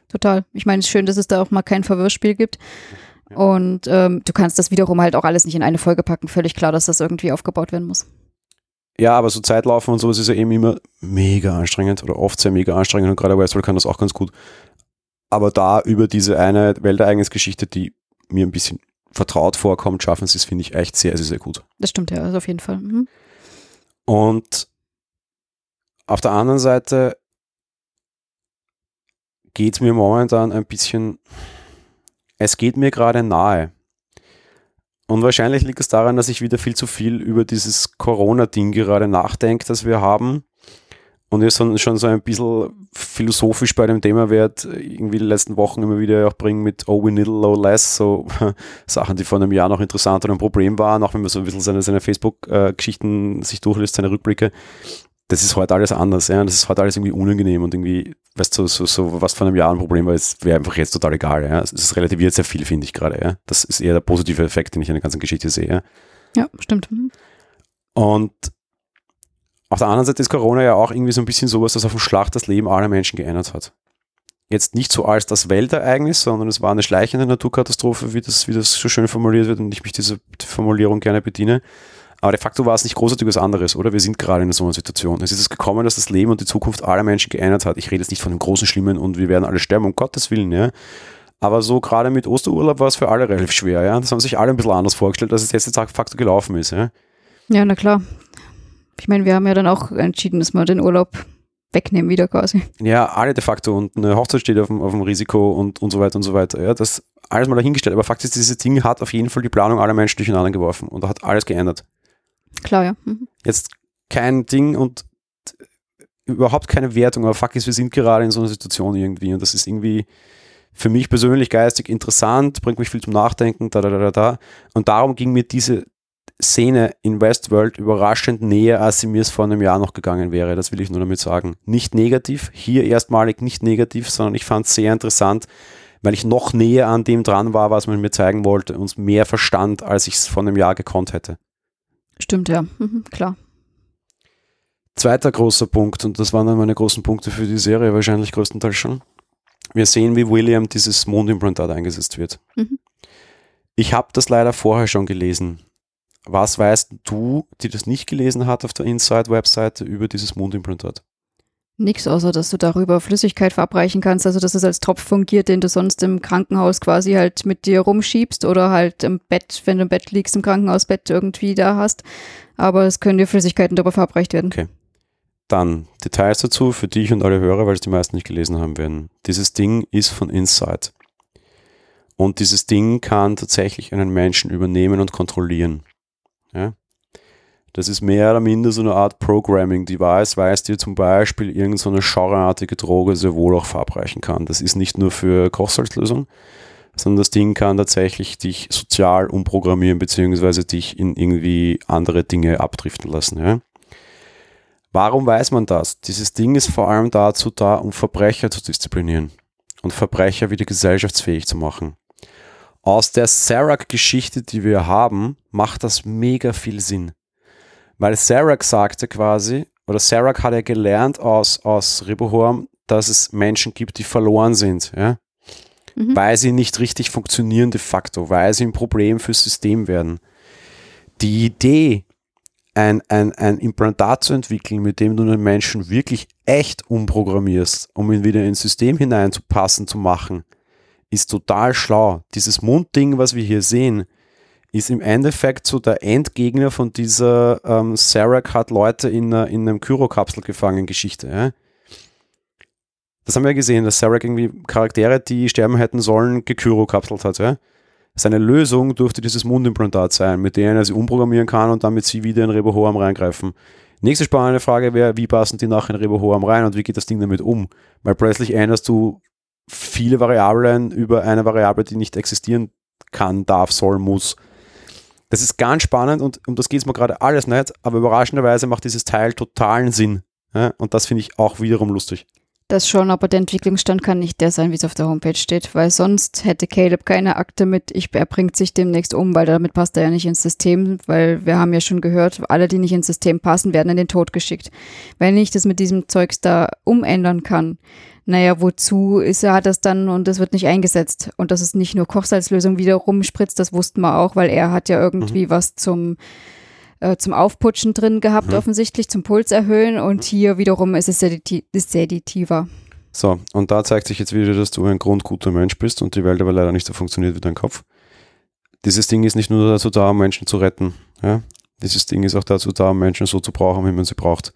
total. Ich meine, es ist schön, dass es da auch mal kein Verwirrspiel gibt. Ja. Und ähm, du kannst das wiederum halt auch alles nicht in eine Folge packen. Völlig klar, dass das irgendwie aufgebaut werden muss. Ja, aber so Zeitlaufen und sowas ist ja eben immer mega anstrengend oder oft sehr mega anstrengend und gerade Westworld kann das auch ganz gut. Aber da über diese eine Weltereignisgeschichte, die mir ein bisschen vertraut vorkommt, schaffen sie es, finde ich, echt sehr, sehr, sehr gut. Das stimmt ja, also auf jeden Fall. Mhm. Und auf der anderen Seite geht es mir momentan ein bisschen, es geht mir gerade nahe. Und wahrscheinlich liegt es daran, dass ich wieder viel zu viel über dieses Corona-Ding gerade nachdenke, das wir haben. Und ich schon, so ein bisschen philosophisch bei dem Thema werde, irgendwie die letzten Wochen immer wieder auch bringen mit Oh, we need a low less, so [laughs] Sachen, die vor einem Jahr noch interessant und ein Problem waren, auch wenn man so ein bisschen seine, seine Facebook-Geschichten sich durchlässt, seine Rückblicke das ist heute alles anders, ja. Das ist heute alles irgendwie unangenehm und irgendwie, weißt du, so, so, was vor einem Jahr ein Problem war, wäre einfach jetzt total egal, ja. Es relativiert sehr viel, finde ich gerade, ja. Das ist eher der positive Effekt, den ich in der ganzen Geschichte sehe, ja. Ja, stimmt. Mhm. Und auf der anderen Seite ist Corona ja auch irgendwie so ein bisschen sowas, das auf dem Schlag das Leben aller Menschen geändert hat. Jetzt nicht so als das Weltereignis, sondern es war eine schleichende Naturkatastrophe, wie das, wie das so schön formuliert wird und ich mich diese Formulierung gerne bediene. Aber de facto war es nicht großartig was anderes, oder? Wir sind gerade in so einer Situation. Es ist es gekommen, dass das Leben und die Zukunft aller Menschen geändert hat. Ich rede jetzt nicht von dem großen Schlimmen und wir werden alle sterben, um Gottes Willen, ja. Aber so gerade mit Osterurlaub war es für alle relativ schwer, ja. Das haben sich alle ein bisschen anders vorgestellt, als es jetzt de facto gelaufen ist, ja. Ja, na klar. Ich meine, wir haben ja dann auch entschieden, dass wir den Urlaub wegnehmen wieder quasi. Ja, alle de facto und eine Hochzeit steht auf dem, auf dem Risiko und, und so weiter und so weiter. Ja, das alles mal dahingestellt. Aber Fakt ist, dieses Ding hat auf jeden Fall die Planung aller Menschen durcheinander geworfen und hat alles geändert. Klar, ja. Mhm. Jetzt kein Ding und überhaupt keine Wertung, aber fuck ist, wir sind gerade in so einer Situation irgendwie und das ist irgendwie für mich persönlich geistig interessant, bringt mich viel zum Nachdenken, da, da, da, da. Und darum ging mir diese Szene in Westworld überraschend näher, als sie mir es vor einem Jahr noch gegangen wäre. Das will ich nur damit sagen. Nicht negativ, hier erstmalig nicht negativ, sondern ich fand es sehr interessant, weil ich noch näher an dem dran war, was man mir zeigen wollte und mehr verstand, als ich es vor einem Jahr gekonnt hätte. Stimmt, ja, mhm, klar. Zweiter großer Punkt, und das waren dann meine großen Punkte für die Serie, wahrscheinlich größtenteils schon. Wir sehen, wie William dieses Mondimplantat eingesetzt wird. Mhm. Ich habe das leider vorher schon gelesen. Was weißt du, die das nicht gelesen hat auf der Inside-Webseite über dieses Mondimplantat? Nix, außer dass du darüber Flüssigkeit verabreichen kannst, also dass es als Tropf fungiert, den du sonst im Krankenhaus quasi halt mit dir rumschiebst oder halt im Bett, wenn du im Bett liegst, im Krankenhausbett irgendwie da hast. Aber es können dir Flüssigkeiten darüber verabreicht werden. Okay. Dann Details dazu für dich und alle Hörer, weil es die meisten nicht gelesen haben werden. Dieses Ding ist von Inside. Und dieses Ding kann tatsächlich einen Menschen übernehmen und kontrollieren. Ja? Das ist mehr oder minder so eine Art Programming-Device, weil es dir zum Beispiel irgendeine so genreartige Droge sehr wohl auch verabreichen kann. Das ist nicht nur für Kochsalzlösung, sondern das Ding kann tatsächlich dich sozial umprogrammieren, beziehungsweise dich in irgendwie andere Dinge abdriften lassen. Ja? Warum weiß man das? Dieses Ding ist vor allem dazu da, um Verbrecher zu disziplinieren und Verbrecher wieder gesellschaftsfähig zu machen. Aus der Serac-Geschichte, die wir haben, macht das mega viel Sinn. Weil Serac sagte quasi, oder Serac hat ja gelernt aus, aus Ribohorm, dass es Menschen gibt, die verloren sind, ja? Mhm. weil sie nicht richtig funktionieren de facto, weil sie ein Problem fürs System werden. Die Idee, ein, ein, ein Implantat zu entwickeln, mit dem du einen Menschen wirklich echt umprogrammierst, um ihn wieder ins System hineinzupassen, zu machen, ist total schlau. Dieses Mundding, was wir hier sehen, ist im Endeffekt so der Endgegner von dieser ähm, Serac hat Leute in, in einem Kyrokapsel gefangen Geschichte. Ja? das haben wir gesehen, dass Sarek irgendwie Charaktere, die sterben hätten sollen, gekyrokapselt hat. Ja? Seine Lösung durfte dieses Mundimplantat sein, mit dem er sie umprogrammieren kann und damit sie wieder in Rebohoam reingreifen. Nächste spannende Frage wäre, wie passen die nachher in Rebohoam rein und wie geht das Ding damit um? Weil plötzlich änderst du viele Variablen über eine Variable, die nicht existieren kann, darf, soll, muss. Das ist ganz spannend und um das geht es mir gerade alles nicht, aber überraschenderweise macht dieses Teil totalen Sinn. Ja? Und das finde ich auch wiederum lustig. Das schon, aber der Entwicklungsstand kann nicht der sein, wie es auf der Homepage steht, weil sonst hätte Caleb keine Akte mit, ich, er bringt sich demnächst um, weil damit passt er ja nicht ins System, weil wir haben ja schon gehört, alle, die nicht ins System passen, werden in den Tod geschickt. Wenn ich das mit diesem Zeugs da umändern kann, naja, wozu ist er, hat das dann und das wird nicht eingesetzt. Und dass es nicht nur Kochsalzlösung wieder rumspritzt, das wussten wir auch, weil er hat ja irgendwie mhm. was zum äh, zum Aufputschen drin gehabt, mhm. offensichtlich, zum Puls erhöhen und hier wiederum ist es seditiver. So, und da zeigt sich jetzt wieder, dass du ein grundguter Mensch bist und die Welt aber leider nicht so funktioniert wie dein Kopf. Dieses Ding ist nicht nur dazu da, um Menschen zu retten. Ja? Dieses Ding ist auch dazu da, um Menschen so zu brauchen, wie man sie braucht.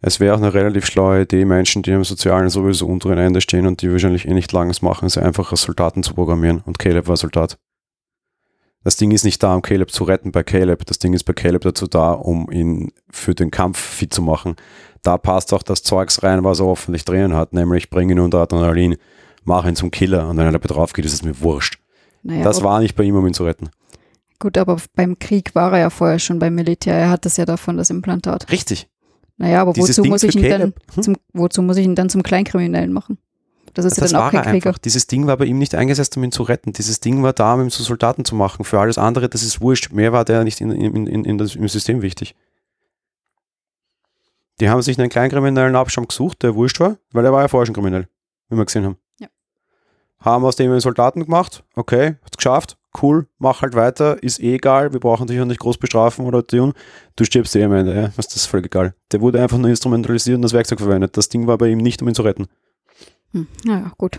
Es wäre auch eine relativ schlaue Idee, Menschen, die am Sozialen sowieso unteren Ende stehen und die wahrscheinlich eh nicht langes machen, sie einfach als Soldaten zu programmieren. Und Caleb war Soldat. Das Ding ist nicht da, um Caleb zu retten bei Caleb. Das Ding ist bei Caleb dazu da, um ihn für den Kampf fit zu machen. Da passt auch das Zeugs rein, was er hoffentlich drinnen hat, nämlich bring ihn unter Adrenalin, mach ihn zum Killer und wenn er dabei drauf geht, ist es mir wurscht. Naja, das war nicht bei ihm, um ihn zu retten. Gut, aber beim Krieg war er ja vorher schon beim Militär. Er hat das ja davon, das Implantat. Richtig. Naja, aber wozu muss, ich ihn dann hm? zum, wozu muss ich ihn dann zum Kleinkriminellen machen? Das ist ja, dann auch kein Krieger. Einfach. Dieses Ding war bei ihm nicht eingesetzt, um ihn zu retten. Dieses Ding war da, um ihn zu Soldaten zu machen. Für alles andere, das ist wurscht. Mehr war der nicht in, in, in, in das, im System wichtig. Die haben sich einen Kleinkriminellen Abschaum gesucht, der wurscht war, weil er war ja vorher schon kriminell, wie wir gesehen haben. Ja. Haben aus dem einen Soldaten gemacht, okay, hat's geschafft, cool, mach halt weiter, ist eh egal, wir brauchen dich auch nicht groß bestrafen oder tun. Du stirbst eh am Ende, ja, was das ist völlig egal. Der wurde einfach nur instrumentalisiert und das Werkzeug verwendet. Das Ding war bei ihm nicht, um ihn zu retten. Hm, naja, gut.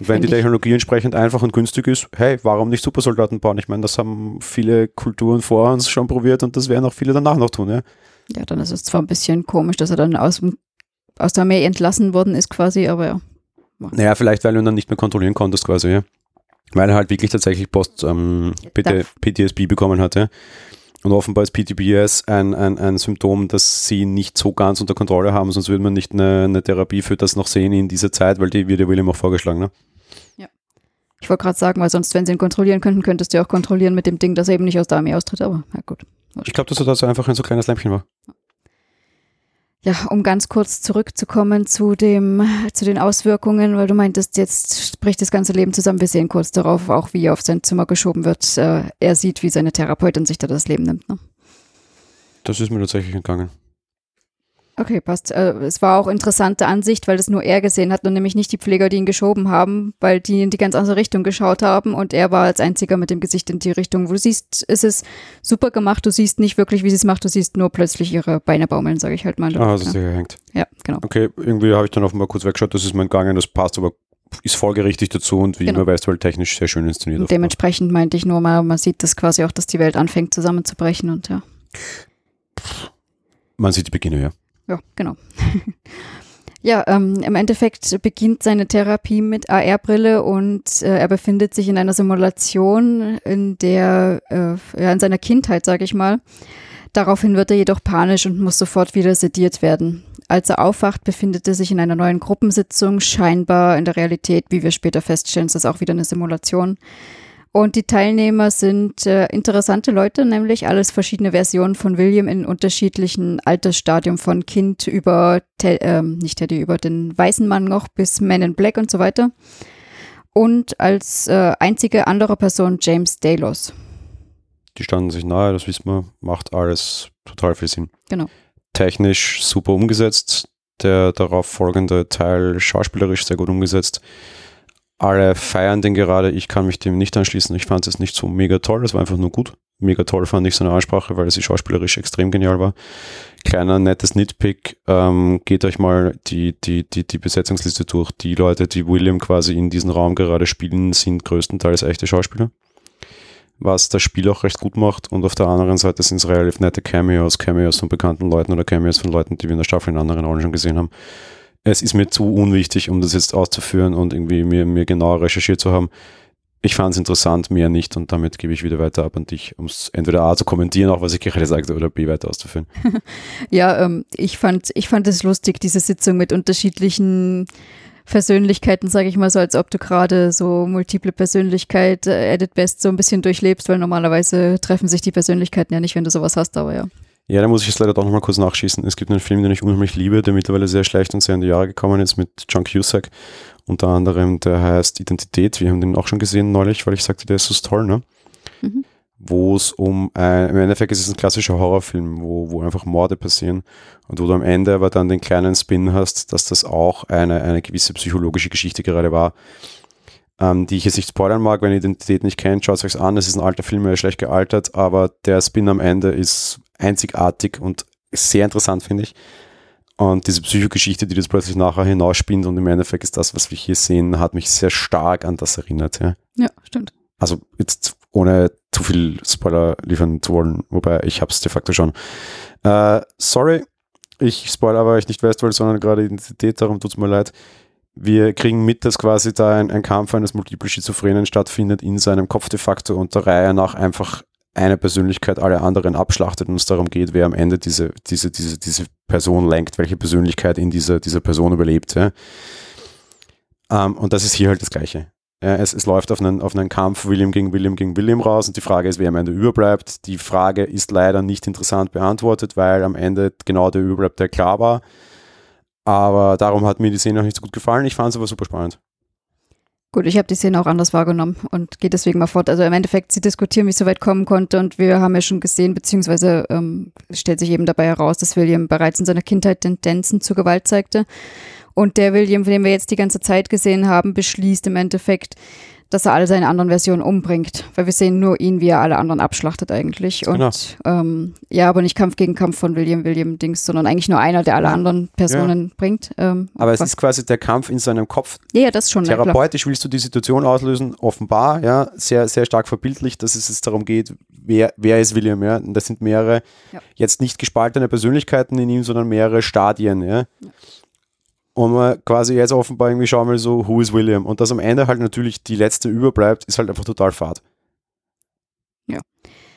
Wenn die Technologie entsprechend einfach und günstig ist, hey, warum nicht Supersoldaten bauen? Ich meine, das haben viele Kulturen vor uns schon probiert und das werden auch viele danach noch tun, ja. Ja, dann ist es zwar ein bisschen komisch, dass er dann aus, aus der Armee entlassen worden ist quasi, aber ja. Naja, vielleicht, weil du ihn dann nicht mehr kontrollieren konntest quasi, ja. Weil er halt wirklich tatsächlich Post ähm, bekommen hatte. Und offenbar ist PTBS ein, ein, ein Symptom, das sie nicht so ganz unter Kontrolle haben, sonst würde man nicht eine, eine Therapie für das noch sehen in dieser Zeit, weil die wird ja William auch vorgeschlagen. Ne? Ja. Ich wollte gerade sagen, weil sonst, wenn sie ihn kontrollieren könnten, könntest du auch kontrollieren mit dem Ding, dass er eben nicht aus der Armee austritt, aber ja gut. Ich glaube, dass er das einfach ein so kleines Lämpchen war. Ja, um ganz kurz zurückzukommen zu dem, zu den Auswirkungen, weil du meintest, jetzt bricht das ganze Leben zusammen. Wir sehen kurz darauf auch, wie er auf sein Zimmer geschoben wird. Äh, er sieht, wie seine Therapeutin sich da das Leben nimmt. Ne? Das ist mir tatsächlich entgangen. Okay, passt. Äh, es war auch interessante Ansicht, weil das nur er gesehen hat und nämlich nicht die Pfleger, die ihn geschoben haben, weil die in die ganz andere Richtung geschaut haben und er war als einziger mit dem Gesicht in die Richtung, wo du siehst, es ist super gemacht, du siehst nicht wirklich, wie sie es macht, du siehst nur plötzlich ihre Beine baumeln, sage ich halt mal. Ah, also ja. sie hängt. Ja, genau. Okay, irgendwie habe ich dann offenbar kurz weggeschaut, das ist mein Gangen, das passt, aber ist folgerichtig dazu und wie genau. immer weißt du, technisch sehr schön inszeniert. Und dementsprechend meinte ich nur mal, man sieht das quasi auch, dass die Welt anfängt zusammenzubrechen und ja. Man sieht die Beginne, ja. Ja, genau. [laughs] ja, ähm, im Endeffekt beginnt seine Therapie mit AR-Brille und äh, er befindet sich in einer Simulation, in der, äh, ja, in seiner Kindheit, sage ich mal. Daraufhin wird er jedoch panisch und muss sofort wieder sediert werden. Als er aufwacht, befindet er sich in einer neuen Gruppensitzung, scheinbar in der Realität, wie wir später feststellen, ist das auch wieder eine Simulation. Und die Teilnehmer sind äh, interessante Leute, nämlich alles verschiedene Versionen von William in unterschiedlichen Altersstadium von Kind über, Te äh, nicht Teddy, über den weißen Mann noch bis Men in Black und so weiter. Und als äh, einzige andere Person James Delos. Die standen sich nahe, das wissen wir, macht alles total viel Sinn. Genau. Technisch super umgesetzt, der darauf folgende Teil schauspielerisch sehr gut umgesetzt alle feiern den gerade. Ich kann mich dem nicht anschließen. Ich fand es nicht so mega toll. Es war einfach nur gut. Mega toll fand ich seine Ansprache, weil sie schauspielerisch extrem genial war. Kleiner nettes Nitpick. Ähm, geht euch mal die, die, die, die Besetzungsliste durch. Die Leute, die William quasi in diesem Raum gerade spielen, sind größtenteils echte Schauspieler. Was das Spiel auch recht gut macht. Und auf der anderen Seite sind es relativ nette Cameos, Cameos von bekannten Leuten oder Cameos von Leuten, die wir in der Staffel in anderen Rollen schon gesehen haben es ist mir zu unwichtig, um das jetzt auszuführen und irgendwie mir, mir genauer recherchiert zu haben. Ich fand es interessant, mehr nicht und damit gebe ich wieder weiter ab an dich, um es entweder A zu kommentieren, auch was ich gerade sagte, oder B weiter auszuführen. [laughs] ja, ähm, ich fand ich fand es lustig, diese Sitzung mit unterschiedlichen Persönlichkeiten, sage ich mal so, als ob du gerade so multiple Persönlichkeit äh, Edit Best so ein bisschen durchlebst, weil normalerweise treffen sich die Persönlichkeiten ja nicht, wenn du sowas hast, aber ja. Ja, da muss ich jetzt leider doch nochmal kurz nachschießen. Es gibt einen Film, den ich unheimlich liebe, der mittlerweile sehr schlecht und sehr in die Jahre gekommen ist, mit John Cusack. Unter anderem, der heißt Identität. Wir haben den auch schon gesehen neulich, weil ich sagte, der ist so toll, ne? Mhm. Wo es um, ein, im Endeffekt ist es ein klassischer Horrorfilm, wo, wo einfach Morde passieren und wo du am Ende aber dann den kleinen Spin hast, dass das auch eine, eine gewisse psychologische Geschichte gerade war ähm, die ich jetzt nicht spoilern mag, wenn ihr Identität nicht kennt, schaut es euch an. Es ist ein alter Film, er ist schlecht gealtert, aber der Spin am Ende ist einzigartig und sehr interessant, finde ich. Und diese Psychogeschichte, die das plötzlich nachher hinausspinnt und im Endeffekt ist das, was wir hier sehen, hat mich sehr stark an das erinnert. Ja, ja stimmt. Also jetzt ohne zu viel Spoiler liefern zu wollen, wobei ich habe es de facto schon. Äh, sorry, ich spoilere aber euch nicht Westworld, sondern gerade Identität, darum tut es mir leid wir kriegen mit, dass quasi da ein, ein Kampf eines Multiple Schizophrenen stattfindet in seinem Kopf de facto und der Reihe nach einfach eine Persönlichkeit alle anderen abschlachtet und es darum geht, wer am Ende diese, diese, diese, diese Person lenkt, welche Persönlichkeit in dieser, dieser Person überlebt. Ja. Um, ähm, und das ist hier halt das Gleiche. Ja, es, es läuft auf einen, auf einen Kampf William gegen William gegen William raus und die Frage ist, wer am Ende überbleibt. Die Frage ist leider nicht interessant beantwortet, weil am Ende genau der überbleibt, der klar war. Aber darum hat mir die Szene auch nicht so gut gefallen. Ich fand es aber super spannend. Gut, ich habe die Szene auch anders wahrgenommen und gehe deswegen mal fort. Also im Endeffekt, sie diskutieren, wie es so weit kommen konnte und wir haben ja schon gesehen, beziehungsweise ähm, stellt sich eben dabei heraus, dass William bereits in seiner Kindheit Tendenzen zur Gewalt zeigte. Und der William, den wir jetzt die ganze Zeit gesehen haben, beschließt im Endeffekt, dass er alle seine anderen Versionen umbringt, weil wir sehen nur ihn, wie er alle anderen abschlachtet eigentlich. Genau. Und ähm, ja, aber nicht Kampf gegen Kampf von William William Dings, sondern eigentlich nur einer, der alle anderen Personen ja. bringt. Ähm, aber es ist quasi der Kampf in seinem Kopf. Ja, das schon. Therapeutisch willst du die Situation auslösen, offenbar, ja, sehr, sehr stark verbildlich, dass es jetzt darum geht, wer, wer ist William, ja. Und das sind mehrere, ja. jetzt nicht gespaltene Persönlichkeiten in ihm, sondern mehrere Stadien, ja. ja und man quasi jetzt offenbar irgendwie schauen will, so, who is William? Und dass am Ende halt natürlich die letzte überbleibt, ist halt einfach total fad. Ja.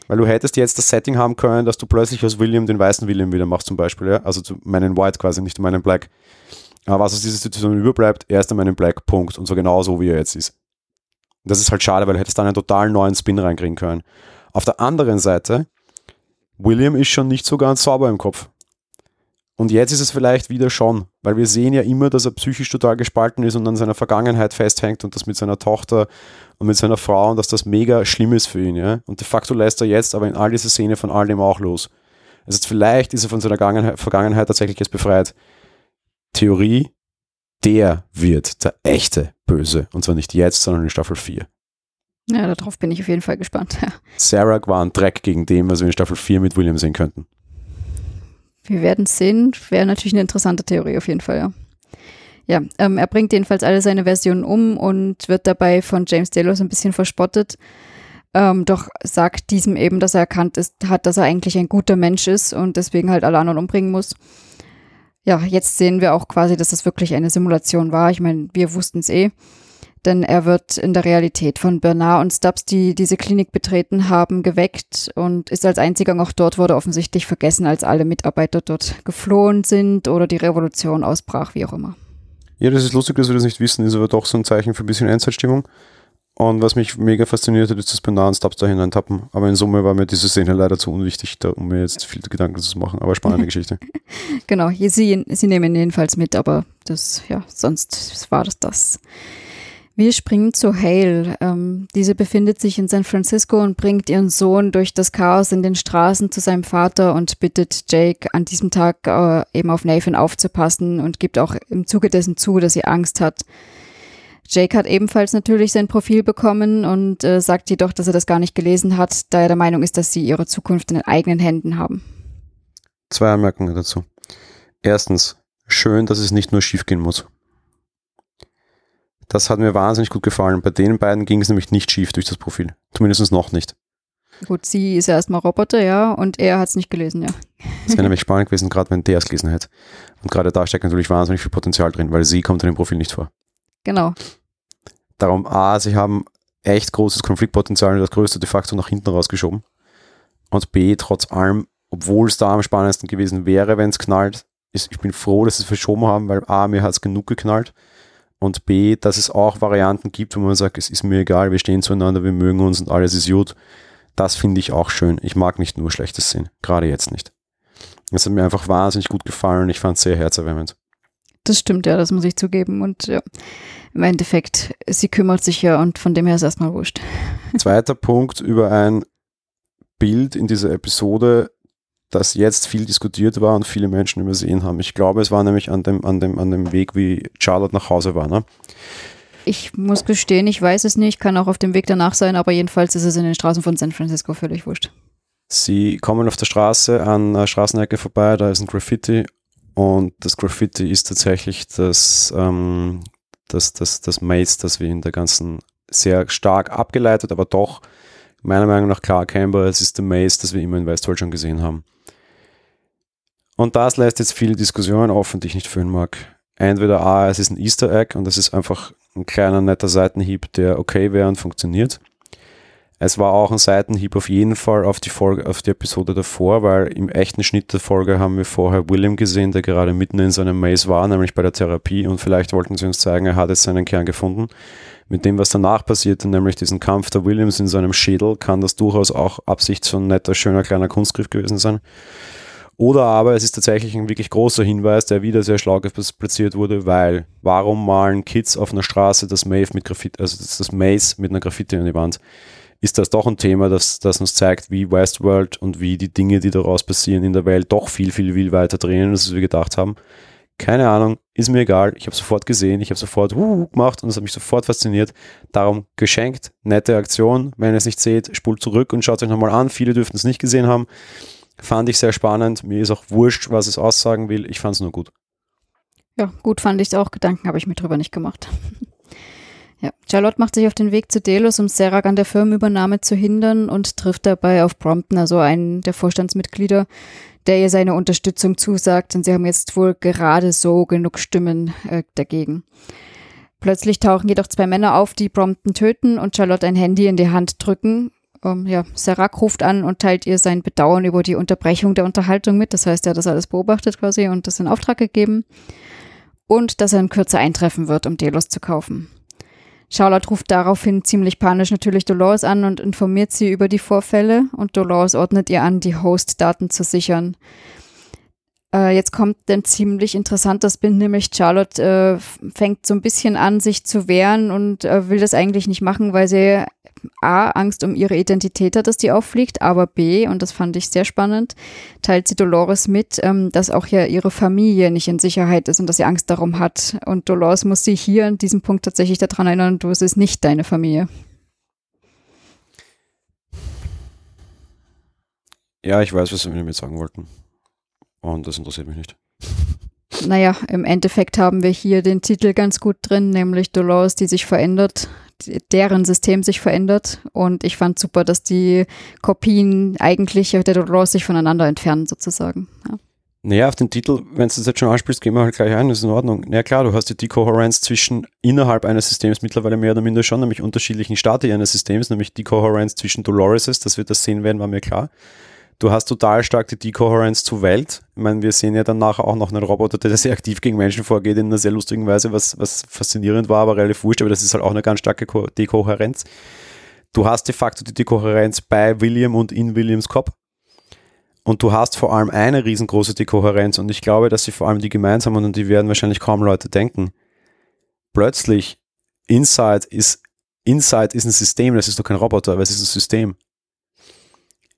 Weil du hättest jetzt das Setting haben können, dass du plötzlich aus William den weißen William wieder machst, zum Beispiel, ja? Also zu meinen White quasi, nicht meinen Black. Aber was aus dieser Situation überbleibt, er ist dann meinen Black, Punkt. Und so genau so, wie er jetzt ist. Und das ist halt schade, weil du hättest dann einen total neuen Spin reinkriegen können. Auf der anderen Seite, William ist schon nicht so ganz sauber im Kopf. Und jetzt ist es vielleicht wieder schon, weil wir sehen ja immer, dass er psychisch total gespalten ist und an seiner Vergangenheit festhängt und das mit seiner Tochter und mit seiner Frau und dass das mega schlimm ist für ihn. Ja? Und de facto lässt er jetzt aber in all dieser Szene von all dem auch los. Also vielleicht ist er von seiner Vergangenheit tatsächlich jetzt befreit. Theorie, der wird der echte Böse. Und zwar nicht jetzt, sondern in Staffel 4. Ja, darauf bin ich auf jeden Fall gespannt. [laughs] Sarah war ein Dreck gegen dem, was wir in Staffel 4 mit William sehen könnten. Wir werden sehen. Wäre natürlich eine interessante Theorie auf jeden Fall, ja. Ja, ähm, er bringt jedenfalls alle seine Versionen um und wird dabei von James Delos ein bisschen verspottet. Ähm, doch sagt diesem eben, dass er erkannt ist, hat, dass er eigentlich ein guter Mensch ist und deswegen halt alle anderen umbringen muss. Ja, jetzt sehen wir auch quasi, dass das wirklich eine Simulation war. Ich meine, wir wussten es eh denn er wird in der Realität von Bernard und Stubbs, die diese Klinik betreten haben, geweckt und ist als einziger noch dort, wurde offensichtlich vergessen, als alle Mitarbeiter dort geflohen sind oder die Revolution ausbrach, wie auch immer. Ja, das ist lustig, dass wir das nicht wissen, ist aber doch so ein Zeichen für ein bisschen Endzeitstimmung. Und was mich mega fasziniert hat, ist, dass Bernard und Stubbs da hineintappen. Aber in Summe war mir diese Szene leider zu unwichtig, da, um mir jetzt viel Gedanken zu machen. Aber spannende [laughs] Geschichte. Genau, sie, sie nehmen jedenfalls mit, aber das, ja, sonst war das das. Wir springen zu Hale. Ähm, diese befindet sich in San Francisco und bringt ihren Sohn durch das Chaos in den Straßen zu seinem Vater und bittet Jake an diesem Tag äh, eben auf Nathan aufzupassen und gibt auch im Zuge dessen zu, dass sie Angst hat. Jake hat ebenfalls natürlich sein Profil bekommen und äh, sagt jedoch, dass er das gar nicht gelesen hat, da er der Meinung ist, dass sie ihre Zukunft in den eigenen Händen haben. Zwei Anmerkungen dazu. Erstens, schön, dass es nicht nur schiefgehen muss. Das hat mir wahnsinnig gut gefallen. Bei den beiden ging es nämlich nicht schief durch das Profil. Zumindest noch nicht. Gut, sie ist ja erstmal Roboter, ja, und er hat es nicht gelesen, ja. Das wäre [laughs] nämlich spannend gewesen, gerade wenn der es gelesen hätte. Und gerade da steckt natürlich wahnsinnig viel Potenzial drin, weil sie kommt in dem Profil nicht vor. Genau. Darum, A, sie haben echt großes Konfliktpotenzial und das größte de facto nach hinten rausgeschoben. Und B, trotz allem, obwohl es da am spannendsten gewesen wäre, wenn es knallt, ist, ich bin froh, dass sie es verschoben haben, weil A, mir hat es genug geknallt und B, dass es auch Varianten gibt, wo man sagt, es ist mir egal, wir stehen zueinander, wir mögen uns und alles ist gut. Das finde ich auch schön. Ich mag nicht nur Schlechtes sehen, gerade jetzt nicht. Das hat mir einfach wahnsinnig gut gefallen und ich fand es sehr herzerwärmend. Das stimmt, ja, das muss ich zugeben. Und ja, im Endeffekt, sie kümmert sich ja und von dem her ist erstmal wurscht. Zweiter Punkt über ein Bild in dieser Episode, das jetzt viel diskutiert war und viele Menschen übersehen haben. Ich glaube, es war nämlich an dem, an dem, an dem Weg, wie Charlotte nach Hause war. Ne? Ich muss gestehen, ich weiß es nicht, kann auch auf dem Weg danach sein, aber jedenfalls ist es in den Straßen von San Francisco völlig wurscht. Sie kommen auf der Straße an einer Straßenecke vorbei, da ist ein Graffiti und das Graffiti ist tatsächlich das, ähm, das, das, das Maze, das wir in der ganzen sehr stark abgeleitet, aber doch meiner Meinung nach klar erkennbar, es ist der Maze, das wir immer in schon gesehen haben. Und das lässt jetzt viele Diskussionen offen, die ich nicht führen mag. Entweder A, es ist ein Easter Egg und das ist einfach ein kleiner netter Seitenhieb, der okay wäre und funktioniert. Es war auch ein Seitenhieb auf jeden Fall auf die Folge, auf die Episode davor, weil im echten Schnitt der Folge haben wir vorher William gesehen, der gerade mitten in seinem Maze war, nämlich bei der Therapie und vielleicht wollten sie uns zeigen, er hat jetzt seinen Kern gefunden. Mit dem, was danach passierte, nämlich diesen Kampf der Williams in seinem Schädel, kann das durchaus auch Absicht so ein netter, schöner kleiner Kunstgriff gewesen sein. Oder aber es ist tatsächlich ein wirklich großer Hinweis, der wieder sehr schlau platziert wurde, weil warum malen Kids auf einer Straße das Maze mit Graffiti, also das Maze mit einer Graffiti an die Wand? Ist das doch ein Thema, das, das uns zeigt, wie Westworld und wie die Dinge, die daraus passieren in der Welt, doch viel, viel, viel weiter drehen, als wir gedacht haben. Keine Ahnung, ist mir egal. Ich habe sofort gesehen, ich habe sofort uh, gemacht und es hat mich sofort fasziniert. Darum geschenkt, nette Aktion. Wenn ihr es nicht seht, spult zurück und schaut euch nochmal an. Viele dürften es nicht gesehen haben. Fand ich sehr spannend. Mir ist auch wurscht, was es aussagen will. Ich fand es nur gut. Ja, gut fand ich es auch. Gedanken habe ich mir drüber nicht gemacht. [laughs] ja, Charlotte macht sich auf den Weg zu Delos, um Serac an der Firmenübernahme zu hindern und trifft dabei auf Brompton, also einen der Vorstandsmitglieder, der ihr seine Unterstützung zusagt. Und sie haben jetzt wohl gerade so genug Stimmen äh, dagegen. Plötzlich tauchen jedoch zwei Männer auf, die Brompton töten und Charlotte ein Handy in die Hand drücken ähm, ja, Serac ruft an und teilt ihr sein Bedauern über die Unterbrechung der Unterhaltung mit. Das heißt, er hat das alles beobachtet quasi und das in Auftrag gegeben. Und dass er in Kürze eintreffen wird, um Delos zu kaufen. Charlotte ruft daraufhin ziemlich panisch natürlich Dolores an und informiert sie über die Vorfälle und Dolores ordnet ihr an, die Host-Daten zu sichern. Äh, jetzt kommt ein ziemlich interessantes Bild, nämlich Charlotte äh, fängt so ein bisschen an, sich zu wehren und äh, will das eigentlich nicht machen, weil sie A, Angst um ihre Identität hat, dass die auffliegt, aber B, und das fand ich sehr spannend, teilt sie Dolores mit, ähm, dass auch ja ihre Familie nicht in Sicherheit ist und dass sie Angst darum hat. Und Dolores muss sie hier an diesem Punkt tatsächlich daran erinnern, du, es ist nicht deine Familie. Ja, ich weiß, was sie mir sagen wollten. Und das interessiert mich nicht. [laughs] Naja, im Endeffekt haben wir hier den Titel ganz gut drin, nämlich Dolores, die sich verändert, deren System sich verändert. Und ich fand super, dass die Kopien eigentlich der Dolores sich voneinander entfernen, sozusagen. Ja. Naja, auf den Titel, wenn du das jetzt schon anspielst, gehen wir halt gleich ein, das ist in Ordnung. Na naja, klar, du hast die Dekohärenz zwischen innerhalb eines Systems mittlerweile mehr oder minder schon, nämlich unterschiedlichen Stati eines Systems, nämlich Dekohärenz zwischen Doloreses, dass wir das sehen werden, war mir klar. Du hast total stark die Decoherence zur Welt. Ich meine, wir sehen ja dann nachher auch noch einen Roboter, der sehr aktiv gegen Menschen vorgeht, in einer sehr lustigen Weise, was, was faszinierend war, aber relativ wurscht, aber das ist halt auch eine ganz starke Dekohärenz. Du hast de facto die Dekohärenz bei William und in Williams Kopf. Und du hast vor allem eine riesengroße Dekohärenz und ich glaube, dass sie vor allem die gemeinsamen und die werden wahrscheinlich kaum Leute denken. Plötzlich, Inside ist, Inside ist ein System, das ist doch kein Roboter, aber es ist ein System.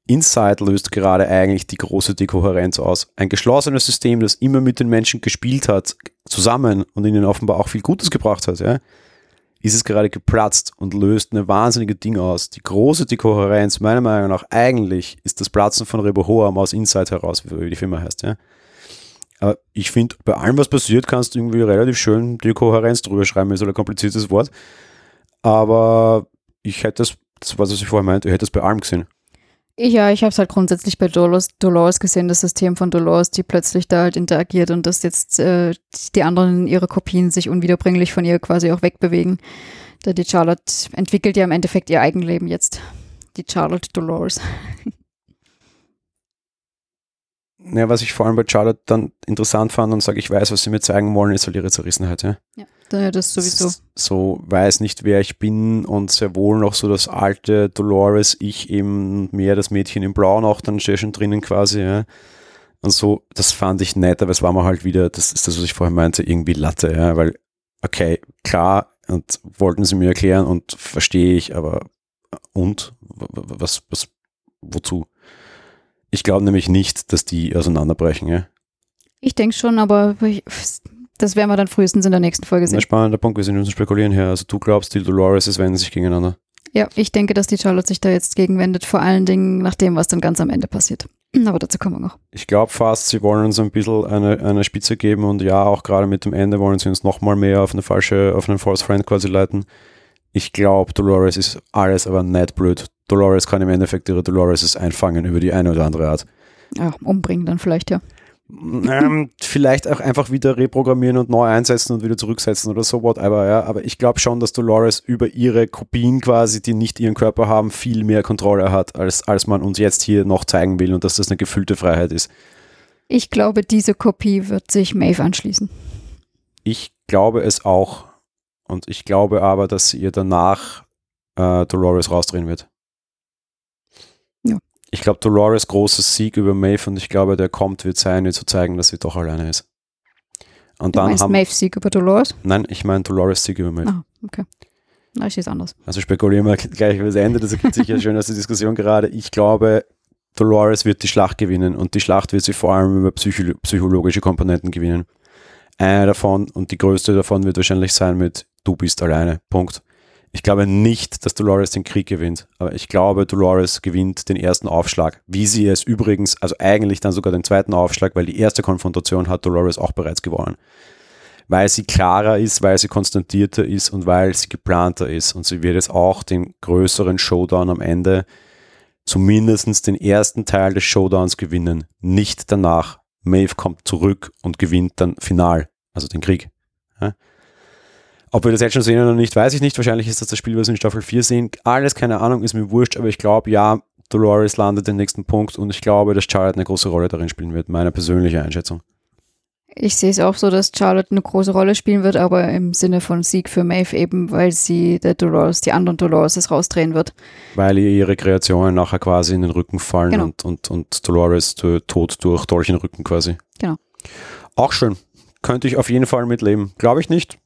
Inside löst gerade eigentlich die große Dekohärenz aus. Ein geschlossenes System, das immer mit den Menschen gespielt hat, zusammen und ihnen offenbar auch viel Gutes gebracht hat, ja, ist es gerade geplatzt und löst eine wahnsinnige Ding aus. Die große Dekohärenz, meiner Meinung nach, eigentlich ist das Platzen von Rebohoam aus Inside heraus, wie die Firma heißt, ja. Aber ich finde, bei allem, was passiert, kannst du irgendwie relativ schön Dekohärenz drüber schreiben, ist halt ein kompliziertes Wort. Aber ich hätte das, das war, was ich vorher meinte, ich hätte das bei allem gesehen. Ja, ich habe es halt grundsätzlich bei Dolores, Dolores gesehen, das System von Dolores, die plötzlich da halt interagiert und dass jetzt äh, die anderen ihre Kopien sich unwiederbringlich von ihr quasi auch wegbewegen. Da die Charlotte entwickelt ja im Endeffekt ihr Eigenleben jetzt. Die Charlotte Dolores. Ja, was ich vor allem bei Charlotte dann interessant fand und sage, ich weiß, was sie mir zeigen wollen, ist halt ihre Zerrissenheit. Ja, ja das sowieso. So weiß nicht, wer ich bin und sehr wohl noch so das alte Dolores, ich eben mehr das Mädchen im Blau noch, dann schon drinnen quasi. Ja. Und so, das fand ich nett, aber es war mal halt wieder, das ist das, was ich vorher meinte, irgendwie Latte, ja, weil, okay, klar, und wollten sie mir erklären und verstehe ich, aber und? Was, was, wozu? Ich glaube nämlich nicht, dass die auseinanderbrechen, ja? Ich denke schon, aber ich, das werden wir dann frühestens in der nächsten Folge sehen. Ein spannender Punkt, wir sind uns spekulieren hier. Also du glaubst, die Dolores wenden sich gegeneinander? Ja, ich denke, dass die Charlotte sich da jetzt gegenwendet, vor allen Dingen nach dem, was dann ganz am Ende passiert. [clears throat] Aber dazu kommen wir noch. Ich glaube fast, sie wollen uns ein bisschen eine, eine Spitze geben und ja, auch gerade mit dem Ende wollen sie uns nochmal mehr auf eine falsche, auf einen False Friend quasi leiten. Ich glaube, Dolores ist alles aber nicht blöd. Dolores kann im Endeffekt ihre Dolores einfangen über die eine oder andere Art. Ja, umbringen dann vielleicht, ja. Ähm, vielleicht auch einfach wieder reprogrammieren und neu einsetzen und wieder zurücksetzen oder so, whatever, ja. Aber ich glaube schon, dass Dolores über ihre Kopien quasi, die nicht ihren Körper haben, viel mehr Kontrolle hat, als, als man uns jetzt hier noch zeigen will und dass das eine gefüllte Freiheit ist. Ich glaube, diese Kopie wird sich Maeve anschließen. Ich glaube es auch. Und ich glaube aber, dass sie ihr danach äh, Dolores rausdrehen wird. Ich glaube, Dolores großes Sieg über Maeve und ich glaube, der kommt, wird sein, ihr zu zeigen, dass sie doch alleine ist. Und du dann meinst haben, Maeve Sieg über Dolores? Nein, ich meine Dolores Sieg über Maeve. Ah, okay. Na, ich sehe es anders. Also spekulieren wir gleich über das Ende, das ergibt sich ja schön aus der Diskussion gerade. Ich glaube, Dolores wird die Schlacht gewinnen und die Schlacht wird sie vor allem über psycho psychologische Komponenten gewinnen. Eine davon und die größte davon wird wahrscheinlich sein mit du bist alleine. Punkt. Ich glaube nicht, dass Dolores den Krieg gewinnt, aber ich glaube, Dolores gewinnt den ersten Aufschlag, wie sie es übrigens, also eigentlich dann sogar den zweiten Aufschlag, weil die erste Konfrontation hat Dolores auch bereits gewonnen. Weil sie klarer ist, weil sie konstantierter ist und weil sie geplanter ist. Und sie wird jetzt auch den größeren Showdown am Ende, zumindest den ersten Teil des Showdowns gewinnen, nicht danach. Maeve kommt zurück und gewinnt dann final, also den Krieg. Ja? Ob wir das jetzt schon sehen oder nicht, weiß ich nicht. Wahrscheinlich ist das das Spiel, was wir in Staffel 4 sehen. Alles, keine Ahnung, ist mir wurscht, aber ich glaube, ja, Dolores landet den nächsten Punkt und ich glaube, dass Charlotte eine große Rolle darin spielen wird. Meine persönliche Einschätzung. Ich sehe es auch so, dass Charlotte eine große Rolle spielen wird, aber im Sinne von Sieg für Maeve eben, weil sie der Dolores, die anderen Dolores rausdrehen wird. Weil ihr ihre Kreationen nachher quasi in den Rücken fallen genau. und, und, und Dolores tot durch Dolch in den Rücken quasi. Genau. Auch schön. Könnte ich auf jeden Fall mitleben. Glaube ich nicht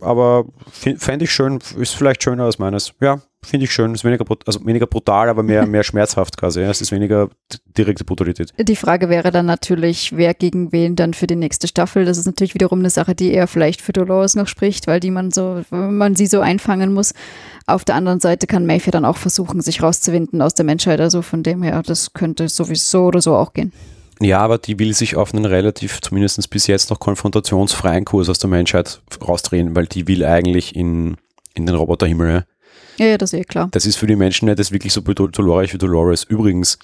aber fände ich schön, ist vielleicht schöner als meines. Ja, finde ich schön. Ist weniger, also weniger brutal, aber mehr, [laughs] mehr schmerzhaft quasi. Es ist weniger direkte Brutalität. Die Frage wäre dann natürlich, wer gegen wen dann für die nächste Staffel. Das ist natürlich wiederum eine Sache, die eher vielleicht für Dolores noch spricht, weil die man so, man sie so einfangen muss. Auf der anderen Seite kann Mayfair dann auch versuchen, sich rauszuwinden aus der Menschheit. Also von dem her, das könnte sowieso oder so auch gehen. Ja, aber die will sich auf einen relativ, zumindest bis jetzt noch konfrontationsfreien Kurs aus der Menschheit rausdrehen, weil die will eigentlich in, in den Roboterhimmel. Ja, ja, das ist eh klar. Das ist für die Menschen nicht das wirklich so dolorisch wie Dolores. Übrigens,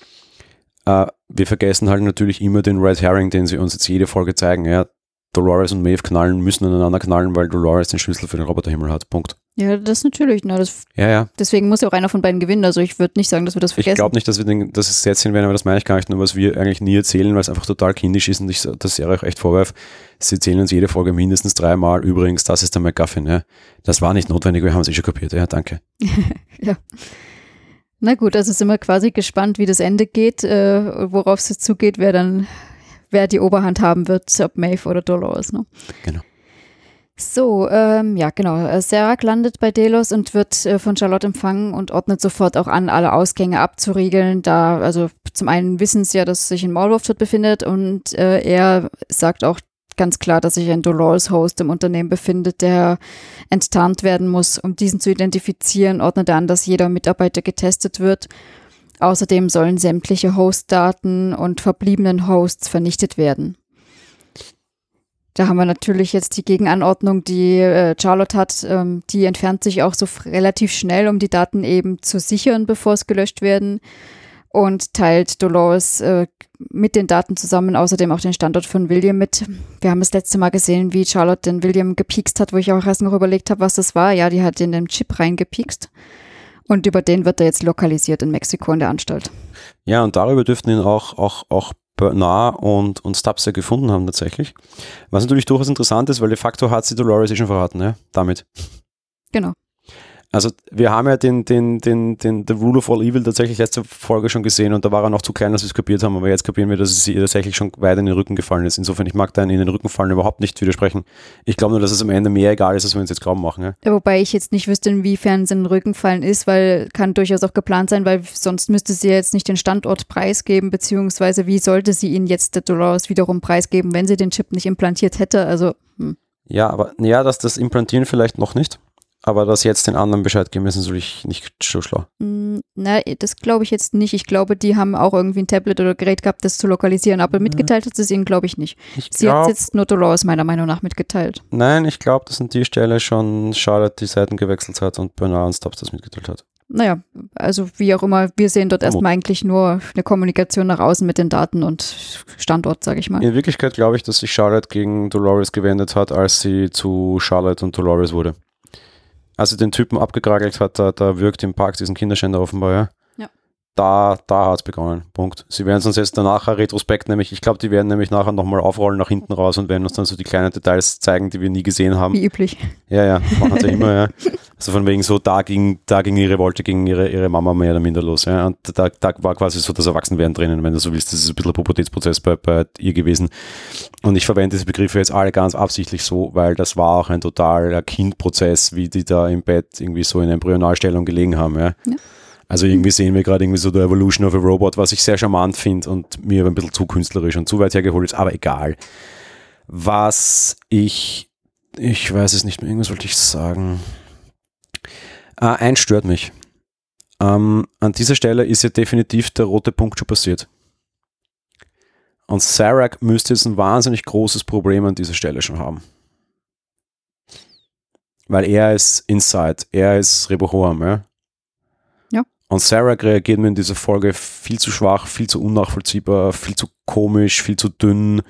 äh, wir vergessen halt natürlich immer den Red Herring, den sie uns jetzt jede Folge zeigen. Ja, Dolores und Maeve knallen, müssen aneinander knallen, weil Dolores den Schlüssel für den Roboterhimmel hat. Punkt. Ja, das natürlich. Ne, das, ja, ja. Deswegen muss ja auch einer von beiden gewinnen. Also ich würde nicht sagen, dass wir das vergessen. Ich glaube nicht, dass wir den, das ist jetzt sehen werden, aber das meine ich gar nicht nur, was wir eigentlich nie erzählen, weil es einfach total kindisch ist und ich das Serie auch echt vorwerfe. Sie erzählen uns jede Folge mindestens dreimal. Übrigens, das ist der McGuffin. Ja. Das war nicht notwendig, wir haben es eh schon kapiert. Ja, danke. [laughs] ja. Na gut, also sind wir quasi gespannt, wie das Ende geht, äh, worauf es zugeht, wer dann, wer die Oberhand haben wird, ob Maeve oder Dolores. Ne? Genau. So, ähm, ja, genau. Äh, Serac landet bei Delos und wird äh, von Charlotte empfangen und ordnet sofort auch an, alle Ausgänge abzuriegeln. Da, also zum einen wissen sie ja, dass sich in Maulwurf dort befindet und äh, er sagt auch ganz klar, dass sich ein Dolores-Host im Unternehmen befindet, der enttarnt werden muss. Um diesen zu identifizieren, ordnet er an, dass jeder Mitarbeiter getestet wird. Außerdem sollen sämtliche Host-Daten und verbliebenen Hosts vernichtet werden. Da haben wir natürlich jetzt die Gegenanordnung, die äh, Charlotte hat. Ähm, die entfernt sich auch so relativ schnell, um die Daten eben zu sichern, bevor es gelöscht werden. und teilt Dolores äh, mit den Daten zusammen, außerdem auch den Standort von William mit. Wir haben das letzte Mal gesehen, wie Charlotte den William gepiekst hat, wo ich auch erst noch überlegt habe, was das war. Ja, die hat in den Chip reingepiekst. Und über den wird er jetzt lokalisiert in Mexiko in der Anstalt. Ja, und darüber dürften ihn auch, auch, auch Bernard und, und Stubbs ja gefunden haben tatsächlich. Was natürlich durchaus interessant ist, weil de facto hat sie Dolores eh schon verraten, ja, damit. Genau. Also wir haben ja den, den, den, den The Rule of All Evil tatsächlich letzte Folge schon gesehen und da war er noch zu klein, dass wir es kapiert haben, aber jetzt kapieren wir, dass es ihr tatsächlich schon weit in den Rücken gefallen ist. Insofern, ich mag da in den Rücken fallen überhaupt nicht widersprechen. Ich glaube nur, dass es am Ende mehr egal ist, als wir uns jetzt glauben machen. Ja? Ja, wobei ich jetzt nicht wüsste, inwiefern es in den Rücken fallen ist, weil kann durchaus auch geplant sein, weil sonst müsste sie jetzt nicht den Standort preisgeben, beziehungsweise wie sollte sie ihn jetzt der Dolores wiederum preisgeben, wenn sie den Chip nicht implantiert hätte? Also hm. Ja, aber ja, dass das Implantieren vielleicht noch nicht. Aber das jetzt den anderen Bescheid geben ist natürlich nicht so schlau. Mm, na, das glaube ich jetzt nicht. Ich glaube, die haben auch irgendwie ein Tablet oder Gerät gehabt, das zu lokalisieren, aber mhm. mitgeteilt hat sie es ihnen, glaube ich, nicht. Ich sie glaub, hat jetzt nur Dolores meiner Meinung nach mitgeteilt. Nein, ich glaube, dass an die Stelle schon Charlotte die Seiten gewechselt hat und Bernard und Stubbs das mitgeteilt hat. Naja, also wie auch immer, wir sehen dort erstmal eigentlich nur eine Kommunikation nach außen mit den Daten und Standort, sage ich mal. In Wirklichkeit glaube ich, dass sich Charlotte gegen Dolores gewendet hat, als sie zu Charlotte und Dolores wurde als sie den Typen abgekragelt hat, da, da wirkt im Park diesen Kinderschänder offenbar, ja. Da, da hat es begonnen. Punkt. Sie werden uns jetzt danach Retrospekt, nämlich, ich glaube, die werden nämlich nachher nochmal aufrollen nach hinten raus und werden uns dann so die kleinen Details zeigen, die wir nie gesehen haben. Wie üblich. Ja, ja, machen sie immer, ja. Also von wegen so, da ging, da ging ihre Revolte gegen ihre, ihre Mama mehr oder minder los. Ja. Und da, da war quasi so das Erwachsenwerden drinnen, wenn du so willst. Das ist ein bisschen ein Pubertätsprozess bei, bei ihr gewesen. Und ich verwende diese Begriffe jetzt alle ganz absichtlich so, weil das war auch ein totaler Kindprozess, wie die da im Bett irgendwie so in Embryonalstellung gelegen haben. Ja. ja. Also irgendwie sehen wir gerade irgendwie so der Evolution of a Robot, was ich sehr charmant finde und mir ein bisschen zu künstlerisch und zu weit hergeholt ist, aber egal. Was ich, ich weiß es nicht mehr, irgendwas wollte ich sagen. Ah, eins stört mich. Ähm, an dieser Stelle ist ja definitiv der rote Punkt schon passiert. Und Sarek müsste jetzt ein wahnsinnig großes Problem an dieser Stelle schon haben. Weil er ist Inside, er ist Rebohoam, ja? Und Sarek reagiert mir in dieser Folge viel zu schwach, viel zu unnachvollziehbar, viel zu komisch, viel zu dünn.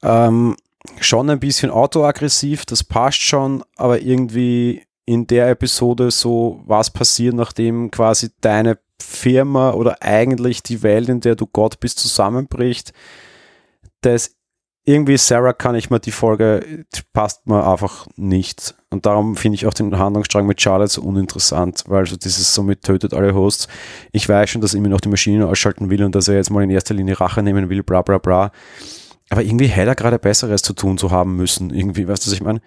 Ähm, schon ein bisschen autoaggressiv, das passt schon, aber irgendwie in der Episode so, was passiert, nachdem quasi deine Firma oder eigentlich die Welt, in der du Gott bist, zusammenbricht. Das irgendwie, Sarah, kann ich mir die Folge, passt mir einfach nicht. Und darum finde ich auch den Handlungsstrang mit Charlotte so uninteressant, weil so dieses somit tötet alle Hosts. Ich weiß schon, dass er immer noch die Maschine ausschalten will und dass er jetzt mal in erster Linie Rache nehmen will, bla bla bla. Aber irgendwie hätte er gerade Besseres zu tun zu haben müssen. Irgendwie, weißt du, was ich meine?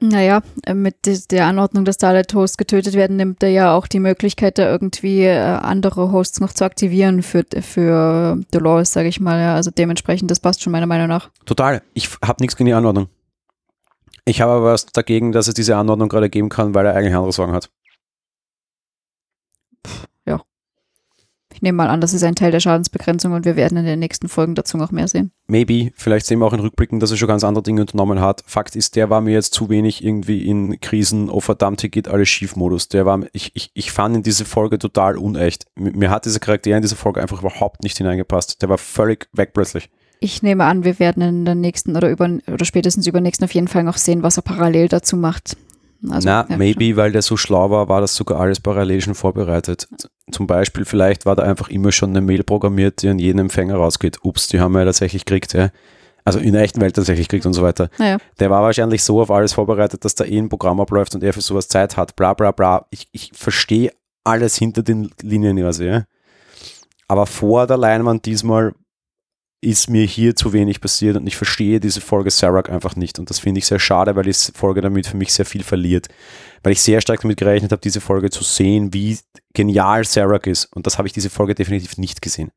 Naja, äh, mit der Anordnung, dass da alle Hosts getötet werden, nimmt er ja auch die Möglichkeit, da irgendwie äh, andere Hosts noch zu aktivieren für, für Dolores, sage ich mal. Ja. Also dementsprechend, das passt schon meiner Meinung nach. Total. Ich habe nichts gegen die Anordnung. Ich habe aber was dagegen, dass es diese Anordnung gerade geben kann, weil er eigentlich andere Sorgen hat. Ich nehme mal an, das ist ein Teil der Schadensbegrenzung und wir werden in den nächsten Folgen dazu noch mehr sehen. Maybe, vielleicht sehen wir auch in Rückblicken, dass er schon ganz andere Dinge unternommen hat. Fakt ist, der war mir jetzt zu wenig irgendwie in Krisen, oh verdammt, hier geht alles schief Modus. Der war, ich, ich, ich fand in diese Folge total unecht. Mir hat dieser Charakter in diese Folge einfach überhaupt nicht hineingepasst. Der war völlig weg plötzlich. Ich nehme an, wir werden in der nächsten oder über oder spätestens übernächsten auf jeden Fall noch sehen, was er parallel dazu macht. Also, Na, ja, maybe, schon. weil der so schlau war, war das sogar alles parallel schon vorbereitet. Zum Beispiel, vielleicht war da einfach immer schon eine Mail programmiert, die an jeden Empfänger rausgeht. Ups, die haben wir ja tatsächlich gekriegt, ja. Also in der echten Welt tatsächlich kriegt und so weiter. Ja. Der war wahrscheinlich so auf alles vorbereitet, dass da eh ein Programm abläuft und er für sowas Zeit hat, bla bla bla. Ich, ich verstehe alles hinter den Linien quasi, ja. Aber vor der Leinwand diesmal ist mir hier zu wenig passiert und ich verstehe diese Folge Sarah einfach nicht. Und das finde ich sehr schade, weil die Folge damit für mich sehr viel verliert. Weil ich sehr stark damit gerechnet habe, diese Folge zu sehen, wie genial Sarah ist. Und das habe ich diese Folge definitiv nicht gesehen.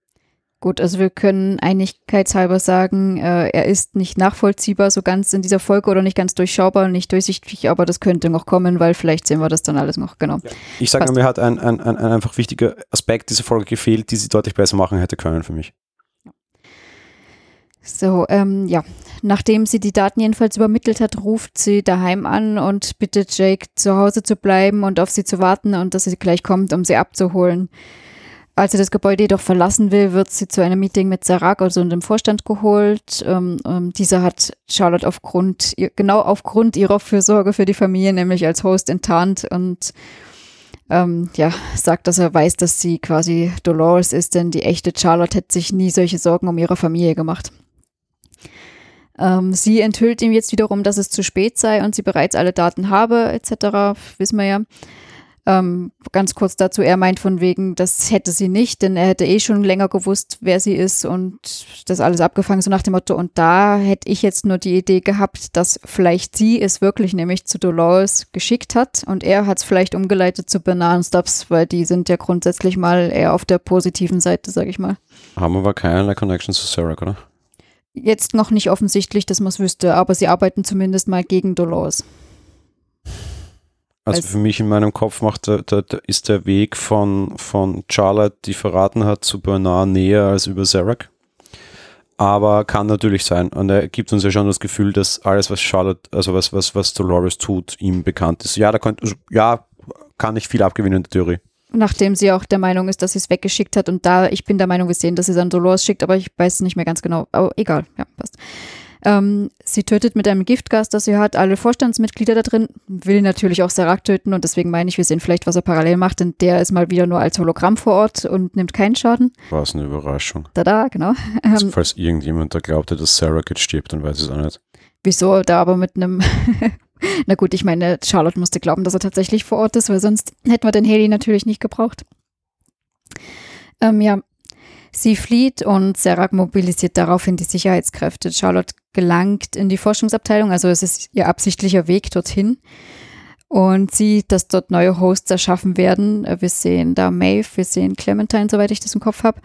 Gut, also wir können einigkeitshalber sagen, äh, er ist nicht nachvollziehbar so ganz in dieser Folge oder nicht ganz durchschaubar, nicht durchsichtig, aber das könnte noch kommen, weil vielleicht sehen wir das dann alles noch, genau. Ich sage, mir hat ein, ein, ein, ein einfach wichtiger Aspekt dieser Folge gefehlt, die sie deutlich besser machen hätte können für mich. So, ähm, ja. Nachdem sie die Daten jedenfalls übermittelt hat, ruft sie daheim an und bittet Jake zu Hause zu bleiben und auf sie zu warten und dass sie gleich kommt, um sie abzuholen. als sie das Gebäude jedoch verlassen will, wird sie zu einem Meeting mit Sarak, also dem Vorstand, geholt. Ähm, ähm, dieser hat Charlotte aufgrund, genau aufgrund ihrer Fürsorge für die Familie, nämlich als Host enttarnt und ähm, ja, sagt, dass er weiß, dass sie quasi Dolores ist, denn die echte Charlotte hätte sich nie solche Sorgen um ihre Familie gemacht. Ähm, sie enthüllt ihm jetzt wiederum, dass es zu spät sei und sie bereits alle Daten habe, etc. Wissen wir ja. Ähm, ganz kurz dazu, er meint von wegen, das hätte sie nicht, denn er hätte eh schon länger gewusst, wer sie ist und das alles abgefangen, so nach dem Motto. Und da hätte ich jetzt nur die Idee gehabt, dass vielleicht sie es wirklich nämlich zu Dolores geschickt hat und er hat es vielleicht umgeleitet zu Bananenstops, weil die sind ja grundsätzlich mal eher auf der positiven Seite, sag ich mal. Haben aber keinerlei Connection zu Sarah, oder? Jetzt noch nicht offensichtlich, dass man es wüsste, aber sie arbeiten zumindest mal gegen Dolores. Also für mich in meinem Kopf macht der, der, der, ist der Weg von, von Charlotte, die verraten hat, zu Bernard näher als über Zarek. Aber kann natürlich sein. Und er gibt uns ja schon das Gefühl, dass alles, was Charlotte, also was, was, was Dolores tut, ihm bekannt ist. Ja, da könnte, also, ja, kann ich viel abgewinnen in der Theorie. Nachdem sie auch der Meinung ist, dass sie es weggeschickt hat und da, ich bin der Meinung, wir sehen, dass sie es an Dolores schickt, aber ich weiß nicht mehr ganz genau. Aber egal, ja, passt. Ähm, sie tötet mit einem Giftgas, das sie hat, alle Vorstandsmitglieder da drin, will natürlich auch Sarak töten und deswegen meine ich, wir sehen vielleicht, was er parallel macht, denn der ist mal wieder nur als Hologramm vor Ort und nimmt keinen Schaden. War es eine Überraschung. Da, da, genau. [laughs] Also, ähm, falls irgendjemand da glaubte, dass Sarah jetzt stirbt, dann weiß ich es auch nicht. Wieso da aber mit einem [laughs] [laughs] Na gut, ich meine, Charlotte musste glauben, dass er tatsächlich vor Ort ist, weil sonst hätten wir den Haley natürlich nicht gebraucht. Ähm, ja, Sie flieht und Serac mobilisiert daraufhin die Sicherheitskräfte. Charlotte gelangt in die Forschungsabteilung, also es ist ihr absichtlicher Weg dorthin und sieht, dass dort neue Hosts erschaffen werden. Wir sehen da Maeve, wir sehen Clementine, soweit ich das im Kopf habe.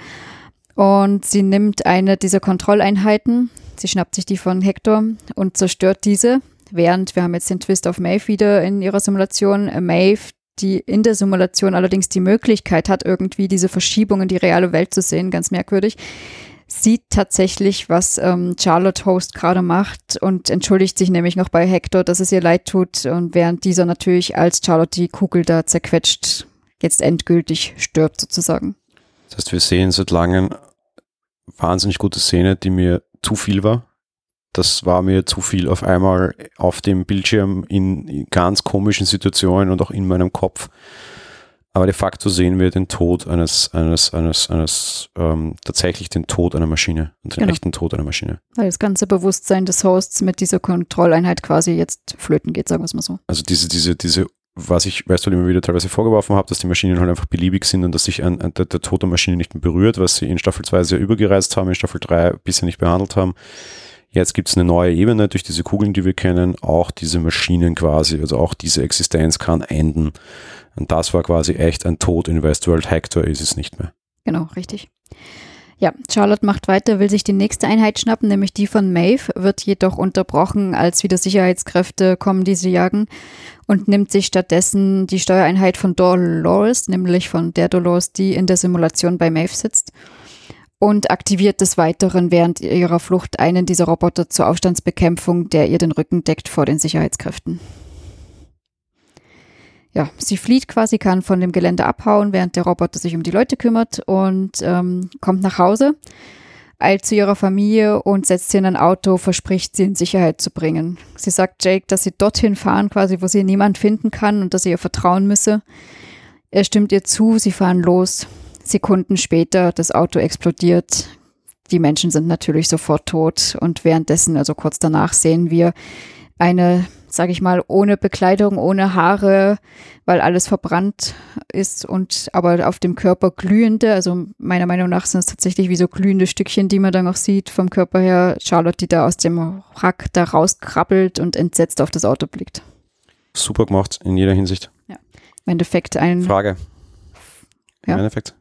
Und sie nimmt eine dieser Kontrolleinheiten, sie schnappt sich die von Hector und zerstört diese, während wir haben jetzt den Twist auf Maeve wieder in ihrer Simulation. Maeve die in der Simulation allerdings die Möglichkeit hat, irgendwie diese Verschiebung in die reale Welt zu sehen, ganz merkwürdig, sieht tatsächlich, was ähm, Charlotte Host gerade macht und entschuldigt sich nämlich noch bei Hector, dass es ihr leid tut und während dieser natürlich als Charlotte die Kugel da zerquetscht, jetzt endgültig stirbt sozusagen. Das heißt, wir sehen seit langem wahnsinnig gute Szene, die mir zu viel war das war mir zu viel auf einmal auf dem Bildschirm in ganz komischen Situationen und auch in meinem Kopf. Aber de facto sehen wir den Tod eines, eines, eines, eines, ähm, tatsächlich den Tod einer Maschine und den genau. echten Tod einer Maschine. Weil das ganze Bewusstsein des Hosts mit dieser Kontrolleinheit quasi jetzt flöten geht, sagen wir es mal so. Also diese, diese, diese, was ich, weißt du, immer wieder teilweise vorgeworfen habe, dass die Maschinen halt einfach beliebig sind und dass sich ein, ein, der, der Tod der Maschine nicht mehr berührt, was sie in Staffel 2 sehr übergereizt haben, in Staffel 3 bisher nicht behandelt haben. Jetzt gibt es eine neue Ebene durch diese Kugeln, die wir kennen. Auch diese Maschinen quasi, also auch diese Existenz kann enden. Und das war quasi echt ein Tod in Westworld. Hector ist es nicht mehr. Genau, richtig. Ja, Charlotte macht weiter, will sich die nächste Einheit schnappen, nämlich die von Maeve, wird jedoch unterbrochen, als wieder Sicherheitskräfte kommen, die sie jagen und nimmt sich stattdessen die Steuereinheit von Dolores, nämlich von der Dolores, die in der Simulation bei Maeve sitzt und aktiviert des Weiteren während ihrer Flucht einen dieser Roboter zur Aufstandsbekämpfung, der ihr den Rücken deckt vor den Sicherheitskräften. Ja, sie flieht quasi, kann von dem Gelände abhauen, während der Roboter sich um die Leute kümmert und ähm, kommt nach Hause, eilt zu ihrer Familie und setzt sie in ein Auto, verspricht sie in Sicherheit zu bringen. Sie sagt Jake, dass sie dorthin fahren, quasi, wo sie niemand finden kann und dass sie ihr vertrauen müsse. Er stimmt ihr zu, sie fahren los. Sekunden später das Auto explodiert. Die Menschen sind natürlich sofort tot und währenddessen, also kurz danach, sehen wir eine, sage ich mal, ohne Bekleidung, ohne Haare, weil alles verbrannt ist und aber auf dem Körper glühende, also meiner Meinung nach sind es tatsächlich wie so glühende Stückchen, die man dann auch sieht vom Körper her. Charlotte, die da aus dem Rack da rauskrabbelt und entsetzt auf das Auto blickt. Super gemacht in jeder Hinsicht. Ja. Im Endeffekt ein. Frage. Ja. Im Endeffekt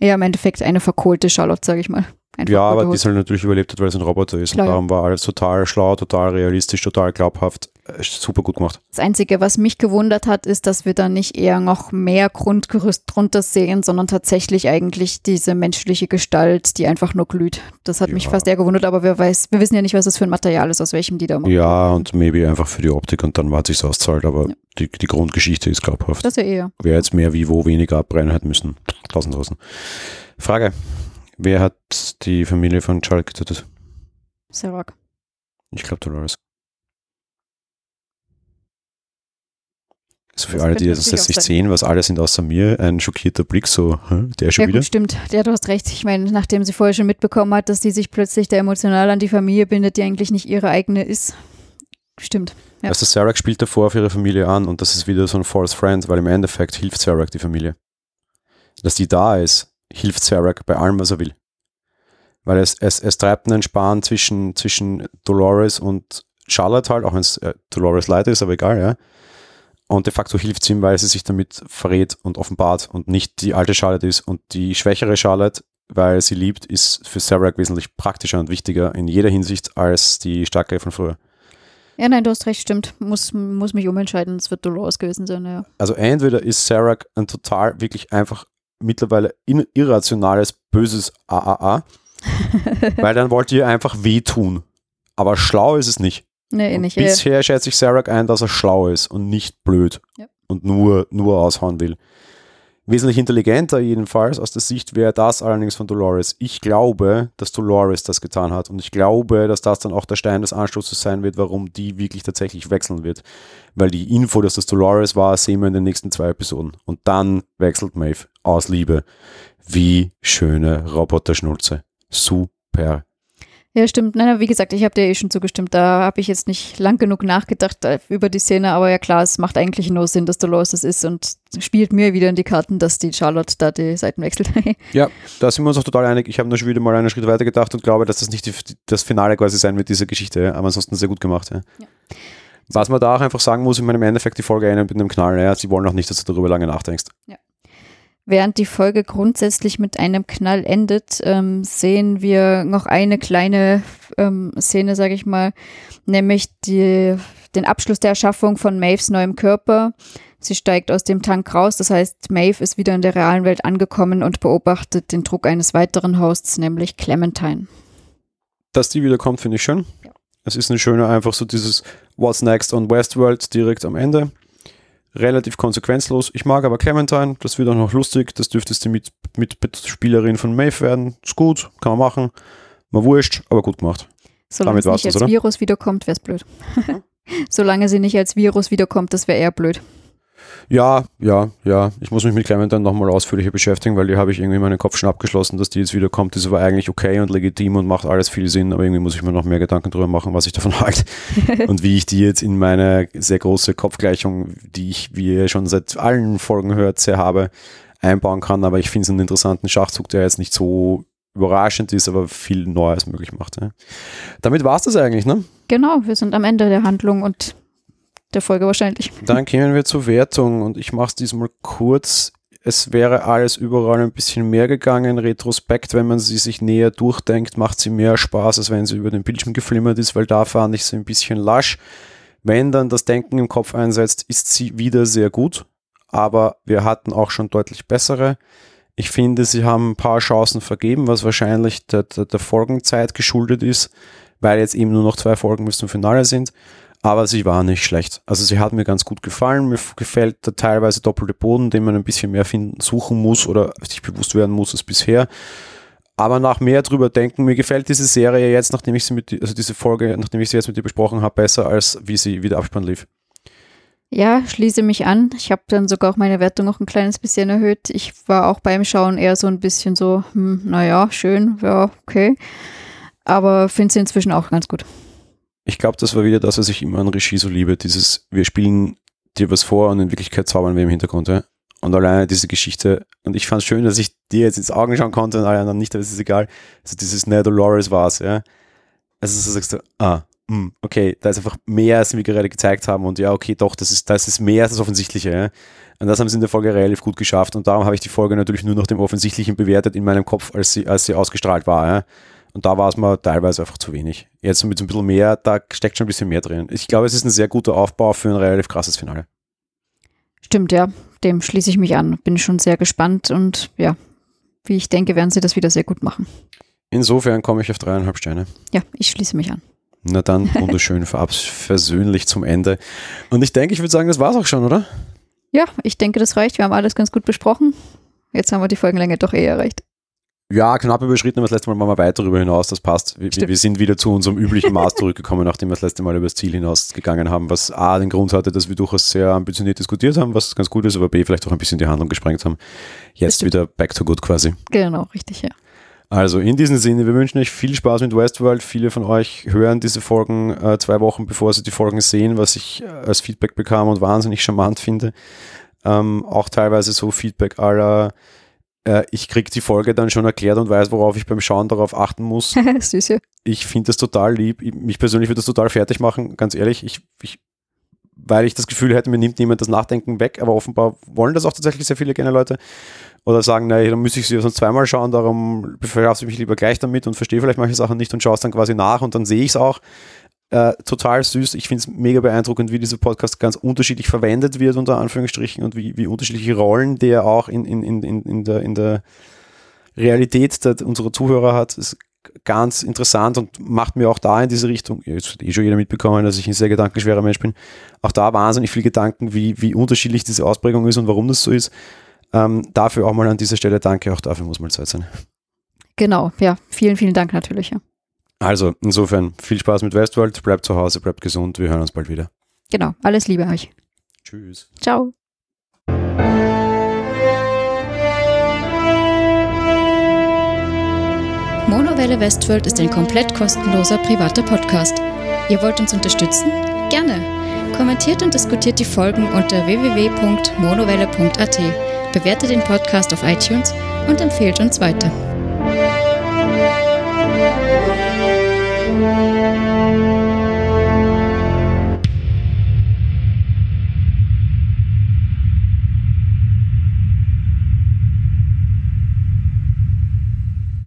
ja, im Endeffekt eine verkohlte Charlotte, sage ich mal. einfach Ja, aber die es halt natürlich überlebt hat, weil es ein Roboter ist. Klar, und darum war alles total schlau, total realistisch, total glaubhaft. Äh, Super gut gemacht. Das Einzige, was mich gewundert hat, ist, dass wir da nicht eher noch mehr Grundgerüst drunter sehen, sondern tatsächlich eigentlich diese menschliche Gestalt, die einfach nur glüht. Das hat mich Ja. fast eher gewundert, aber wir, weiß, wir wissen ja nicht, was das für ein Material ist, aus welchem die da machen. Ja, und maybe einfach für die Optik und dann war es sich auszahlt, aber Ja. die, die Grundgeschichte ist glaubhaft. Das ja eher. Wer jetzt mehr wie wo weniger abbrennen hat müssen. Tausend draußen. Frage. Wer hat die Familie von Charlotte getötet? Serac. Ich glaube Dolores. Also für Das alle, die das jetzt nicht sehen, was alle sind außer mir, ein schockierter Blick, so, der schon Ja, wieder? gut, stimmt. Ja, du hast recht. Ich meine, nachdem sie vorher schon mitbekommen hat, dass die sich plötzlich da emotional an die Familie bindet, die eigentlich nicht ihre eigene ist. Stimmt. Ja. Also Sarah spielt davor auf ihre Familie an und das ist wieder so ein False Friend, weil im Endeffekt hilft Sarah die Familie. Dass die da ist, hilft Sarah bei allem, was er will. Weil es, es, es treibt einen Span zwischen, zwischen Dolores und Charlotte halt, auch wenn es äh, Dolores leid ist, aber egal, ja. Und de facto hilft sie ihm, weil sie sich damit verrät und offenbart und nicht die alte Charlotte ist. Und die schwächere Charlotte, weil sie liebt, ist für Sarah wesentlich praktischer und wichtiger in jeder Hinsicht als die starke von früher. Ja, nein, du hast recht, stimmt. Muss, muss mich umentscheiden. Es wird Dolores gewesen sein, ja. also entweder ist Sarah ein total wirklich einfach mittlerweile irrationales, böses AAA, [laughs] weil dann wollte ihr einfach wehtun. Aber schlau ist es nicht. Nee, eh Und nicht. Ja. bisher schätze ich Sarah ein, dass er schlau ist und nicht blöd Ja. und nur, nur aushauen will. Wesentlich intelligenter jedenfalls aus der Sicht wäre das allerdings von Dolores. Ich glaube, dass Dolores das getan hat und ich glaube, dass das dann auch der Stein des Anstoßes sein wird, warum die wirklich tatsächlich wechseln wird. Weil die Info, dass das Dolores war, sehen wir in den nächsten zwei Episoden. Und dann wechselt Maeve aus Liebe. Wie schöne Roboterschnulze. Super. Ja, stimmt. Nein, wie gesagt, ich habe dir eh schon zugestimmt. Da habe ich jetzt nicht lang genug nachgedacht äh, über die Szene, aber ja klar, es macht eigentlich nur Sinn, dass Dolores das ist und spielt mir wieder in die Karten, dass die Charlotte da die Seiten wechselt. [laughs] Ja, da sind wir uns auch total einig. Ich habe nur schon wieder mal einen Schritt weiter gedacht und glaube, dass das nicht die, das Finale quasi sein wird, dieser Geschichte. ja. Aber ansonsten sehr gut gemacht. Ja. Ja. Was man da auch einfach sagen muss, ich meine, im Endeffekt die Folge endet mit einem Knall. Ja. Sie wollen auch nicht, dass du darüber lange nachdenkst. Während die Folge grundsätzlich mit einem Knall endet, ähm, sehen wir noch eine kleine ähm, Szene, sage ich mal, nämlich die, den Abschluss der Erschaffung von Maves neuem Körper. Sie steigt aus dem Tank raus, das heißt, Maeve ist wieder in der realen Welt angekommen und beobachtet den Druck eines weiteren Hosts, nämlich Clementine. Dass die wiederkommt, finde ich schön. Ja. Es ist eine schöne, einfach so dieses What's Next on Westworld direkt am Ende. Relativ konsequenzlos. Ich mag aber Clementine, das wird auch noch lustig. Das dürfte die mit, mit Mitspielerin von Maeve werden. Ist gut, kann man machen. Mal wurscht, aber gut gemacht. Solange Damit sie war's nicht das, als oder? Virus wiederkommt, wäre es blöd. [laughs] Solange sie nicht als Virus wiederkommt, das wäre eher blöd. Ja, ja, ja. Ich muss mich mit Clementine nochmal ausführlicher beschäftigen, weil die habe ich irgendwie in meinem Kopf schon abgeschlossen, dass die jetzt wieder kommt. Das war eigentlich okay und legitim und macht alles viel Sinn, aber irgendwie muss ich mir noch mehr Gedanken drüber machen, was ich davon [laughs] halte [laughs] und wie ich die jetzt in meine sehr große Kopfgleichung, die ich, wie ihr schon seit allen Folgen hört, sehr habe, einbauen kann. Aber ich finde es einen interessanten Schachzug, der jetzt nicht so überraschend ist, aber viel Neues möglich macht. Ja. Damit war es das eigentlich, ne? Genau, wir sind am Ende der Handlung und der Folge wahrscheinlich. Dann kämen wir zur Wertung und ich mache es diesmal kurz. Es wäre alles überall ein bisschen mehr gegangen. Retrospekt, wenn man sie sich näher durchdenkt, macht sie mehr Spaß, als wenn sie über den Bildschirm geflimmert ist, weil da fand ich sie ein bisschen lasch. Wenn dann das Denken im Kopf einsetzt, ist sie wieder sehr gut, aber wir hatten auch schon deutlich bessere. Ich finde, sie haben ein paar Chancen vergeben, was wahrscheinlich der, der, der Folgenzeit geschuldet ist, weil jetzt eben nur noch zwei Folgen bis zum Finale sind aber sie war nicht schlecht. Also sie hat mir ganz gut gefallen. Mir gefällt der teilweise doppelte Boden, den man ein bisschen mehr finden, suchen muss oder sich bewusst werden muss als bisher. Aber nach mehr drüber denken, mir gefällt diese Serie jetzt, nachdem ich sie mit, also diese Folge, nachdem ich sie jetzt mit dir besprochen habe, besser als wie sie wie der Abspann lief. Ja, schließe mich an. Ich habe dann sogar auch meine Wertung noch ein kleines bisschen erhöht. Ich war auch beim Schauen eher so ein bisschen so, hm, naja, schön, ja, okay. Aber finde sie inzwischen auch ganz gut. Ich glaube, das war wieder das, was ich immer an Regie so liebe. Dieses, wir spielen dir was vor und in Wirklichkeit zaubern wir im Hintergrund. Ja? Und alleine diese Geschichte, und ich fand es schön, dass ich dir jetzt ins Augen schauen konnte und alle anderen nicht, aber es ist egal. Also dieses Ne Dolores war es, ja. Also so sagst du, ah, hm, okay, da ist einfach mehr, als wir gerade gezeigt haben und ja, okay, doch, das ist, das ist mehr als das Offensichtliche, ja. Und das haben sie in der Folge relativ gut geschafft und darum habe ich die Folge natürlich nur nach dem Offensichtlichen bewertet in meinem Kopf, als sie, als sie ausgestrahlt war. Ja. Und da war es mir teilweise einfach zu wenig. Jetzt mit so ein bisschen mehr, da steckt schon ein bisschen mehr drin. Ich glaube, es ist ein sehr guter Aufbau für ein relativ krasses Finale. Stimmt, ja. Dem schließe ich mich an. Bin schon sehr gespannt und ja, wie ich denke, werden sie das wieder sehr gut machen. Insofern komme ich auf dreieinhalb Sterne. Ja, ich schließe mich an. Na dann, [laughs] wunderschön, versöhnlich zum Ende. Und ich denke, ich würde sagen, das war es auch schon, oder? Ja, ich denke, das reicht. Wir haben alles ganz gut besprochen. Jetzt haben wir die Folgenlänge doch eher erreicht. Ja, knapp überschritten, aber das letzte Mal waren wir weit darüber hinaus. Das passt. Wir, wir, sind wieder zu unserem üblichen Maß zurückgekommen, nachdem wir das letzte Mal über das Ziel hinausgegangen haben, was A, den Grund hatte, dass wir durchaus sehr ambitioniert diskutiert haben, was ganz gut ist, aber B, vielleicht auch ein bisschen die Handlung gesprengt haben. Jetzt wieder back to good quasi. Genau, richtig, ja. Also in diesem Sinne, wir wünschen euch viel Spaß mit Westworld. Viele von euch hören diese Folgen äh, zwei Wochen bevor sie die Folgen sehen, was ich äh, als Feedback bekam und wahnsinnig charmant finde. Ähm, auch teilweise so Feedback aller äh, ich kriege die Folge dann schon erklärt und weiß, worauf ich beim Schauen darauf achten muss. [laughs] Süß. Ich finde das total lieb. Mich persönlich würde das total fertig machen, ganz ehrlich. Ich, ich, weil ich das Gefühl hätte, mir nimmt niemand das Nachdenken weg, aber offenbar wollen das auch tatsächlich sehr viele gerne Leute. Oder sagen, naja, dann müsste ich sie sonst zweimal schauen, darum befasse ich mich lieber gleich damit und verstehe vielleicht manche Sachen nicht und schaue es dann quasi nach und dann sehe ich es auch. Äh, total süß. Ich finde es mega beeindruckend, wie dieser Podcast ganz unterschiedlich verwendet wird, unter Anführungsstrichen, und wie, wie unterschiedliche Rollen der auch in, in, in, in, der, in der Realität der, unserer Zuhörer hat. Ist ganz interessant und macht mir auch da in diese Richtung, jetzt hat eh schon jeder mitbekommen, dass ich ein sehr gedankenschwerer Mensch bin, auch da wahnsinnig viel Gedanken, wie, wie unterschiedlich diese Ausprägung ist und warum das so ist. Ähm, dafür auch mal an dieser Stelle danke, auch dafür muss mal Zeit sein. Genau, ja, vielen, vielen Dank natürlich. Ja. Also, insofern viel Spaß mit Westworld, bleibt zu Hause, bleibt gesund, wir hören uns bald wieder. Genau, alles Liebe euch. Tschüss. Ciao. Monowelle Westworld ist ein komplett kostenloser privater Podcast. Ihr wollt uns unterstützen? Gerne. Kommentiert und diskutiert die Folgen unter www.monowelle.at, bewertet den Podcast auf iTunes und empfehlt uns weiter. Música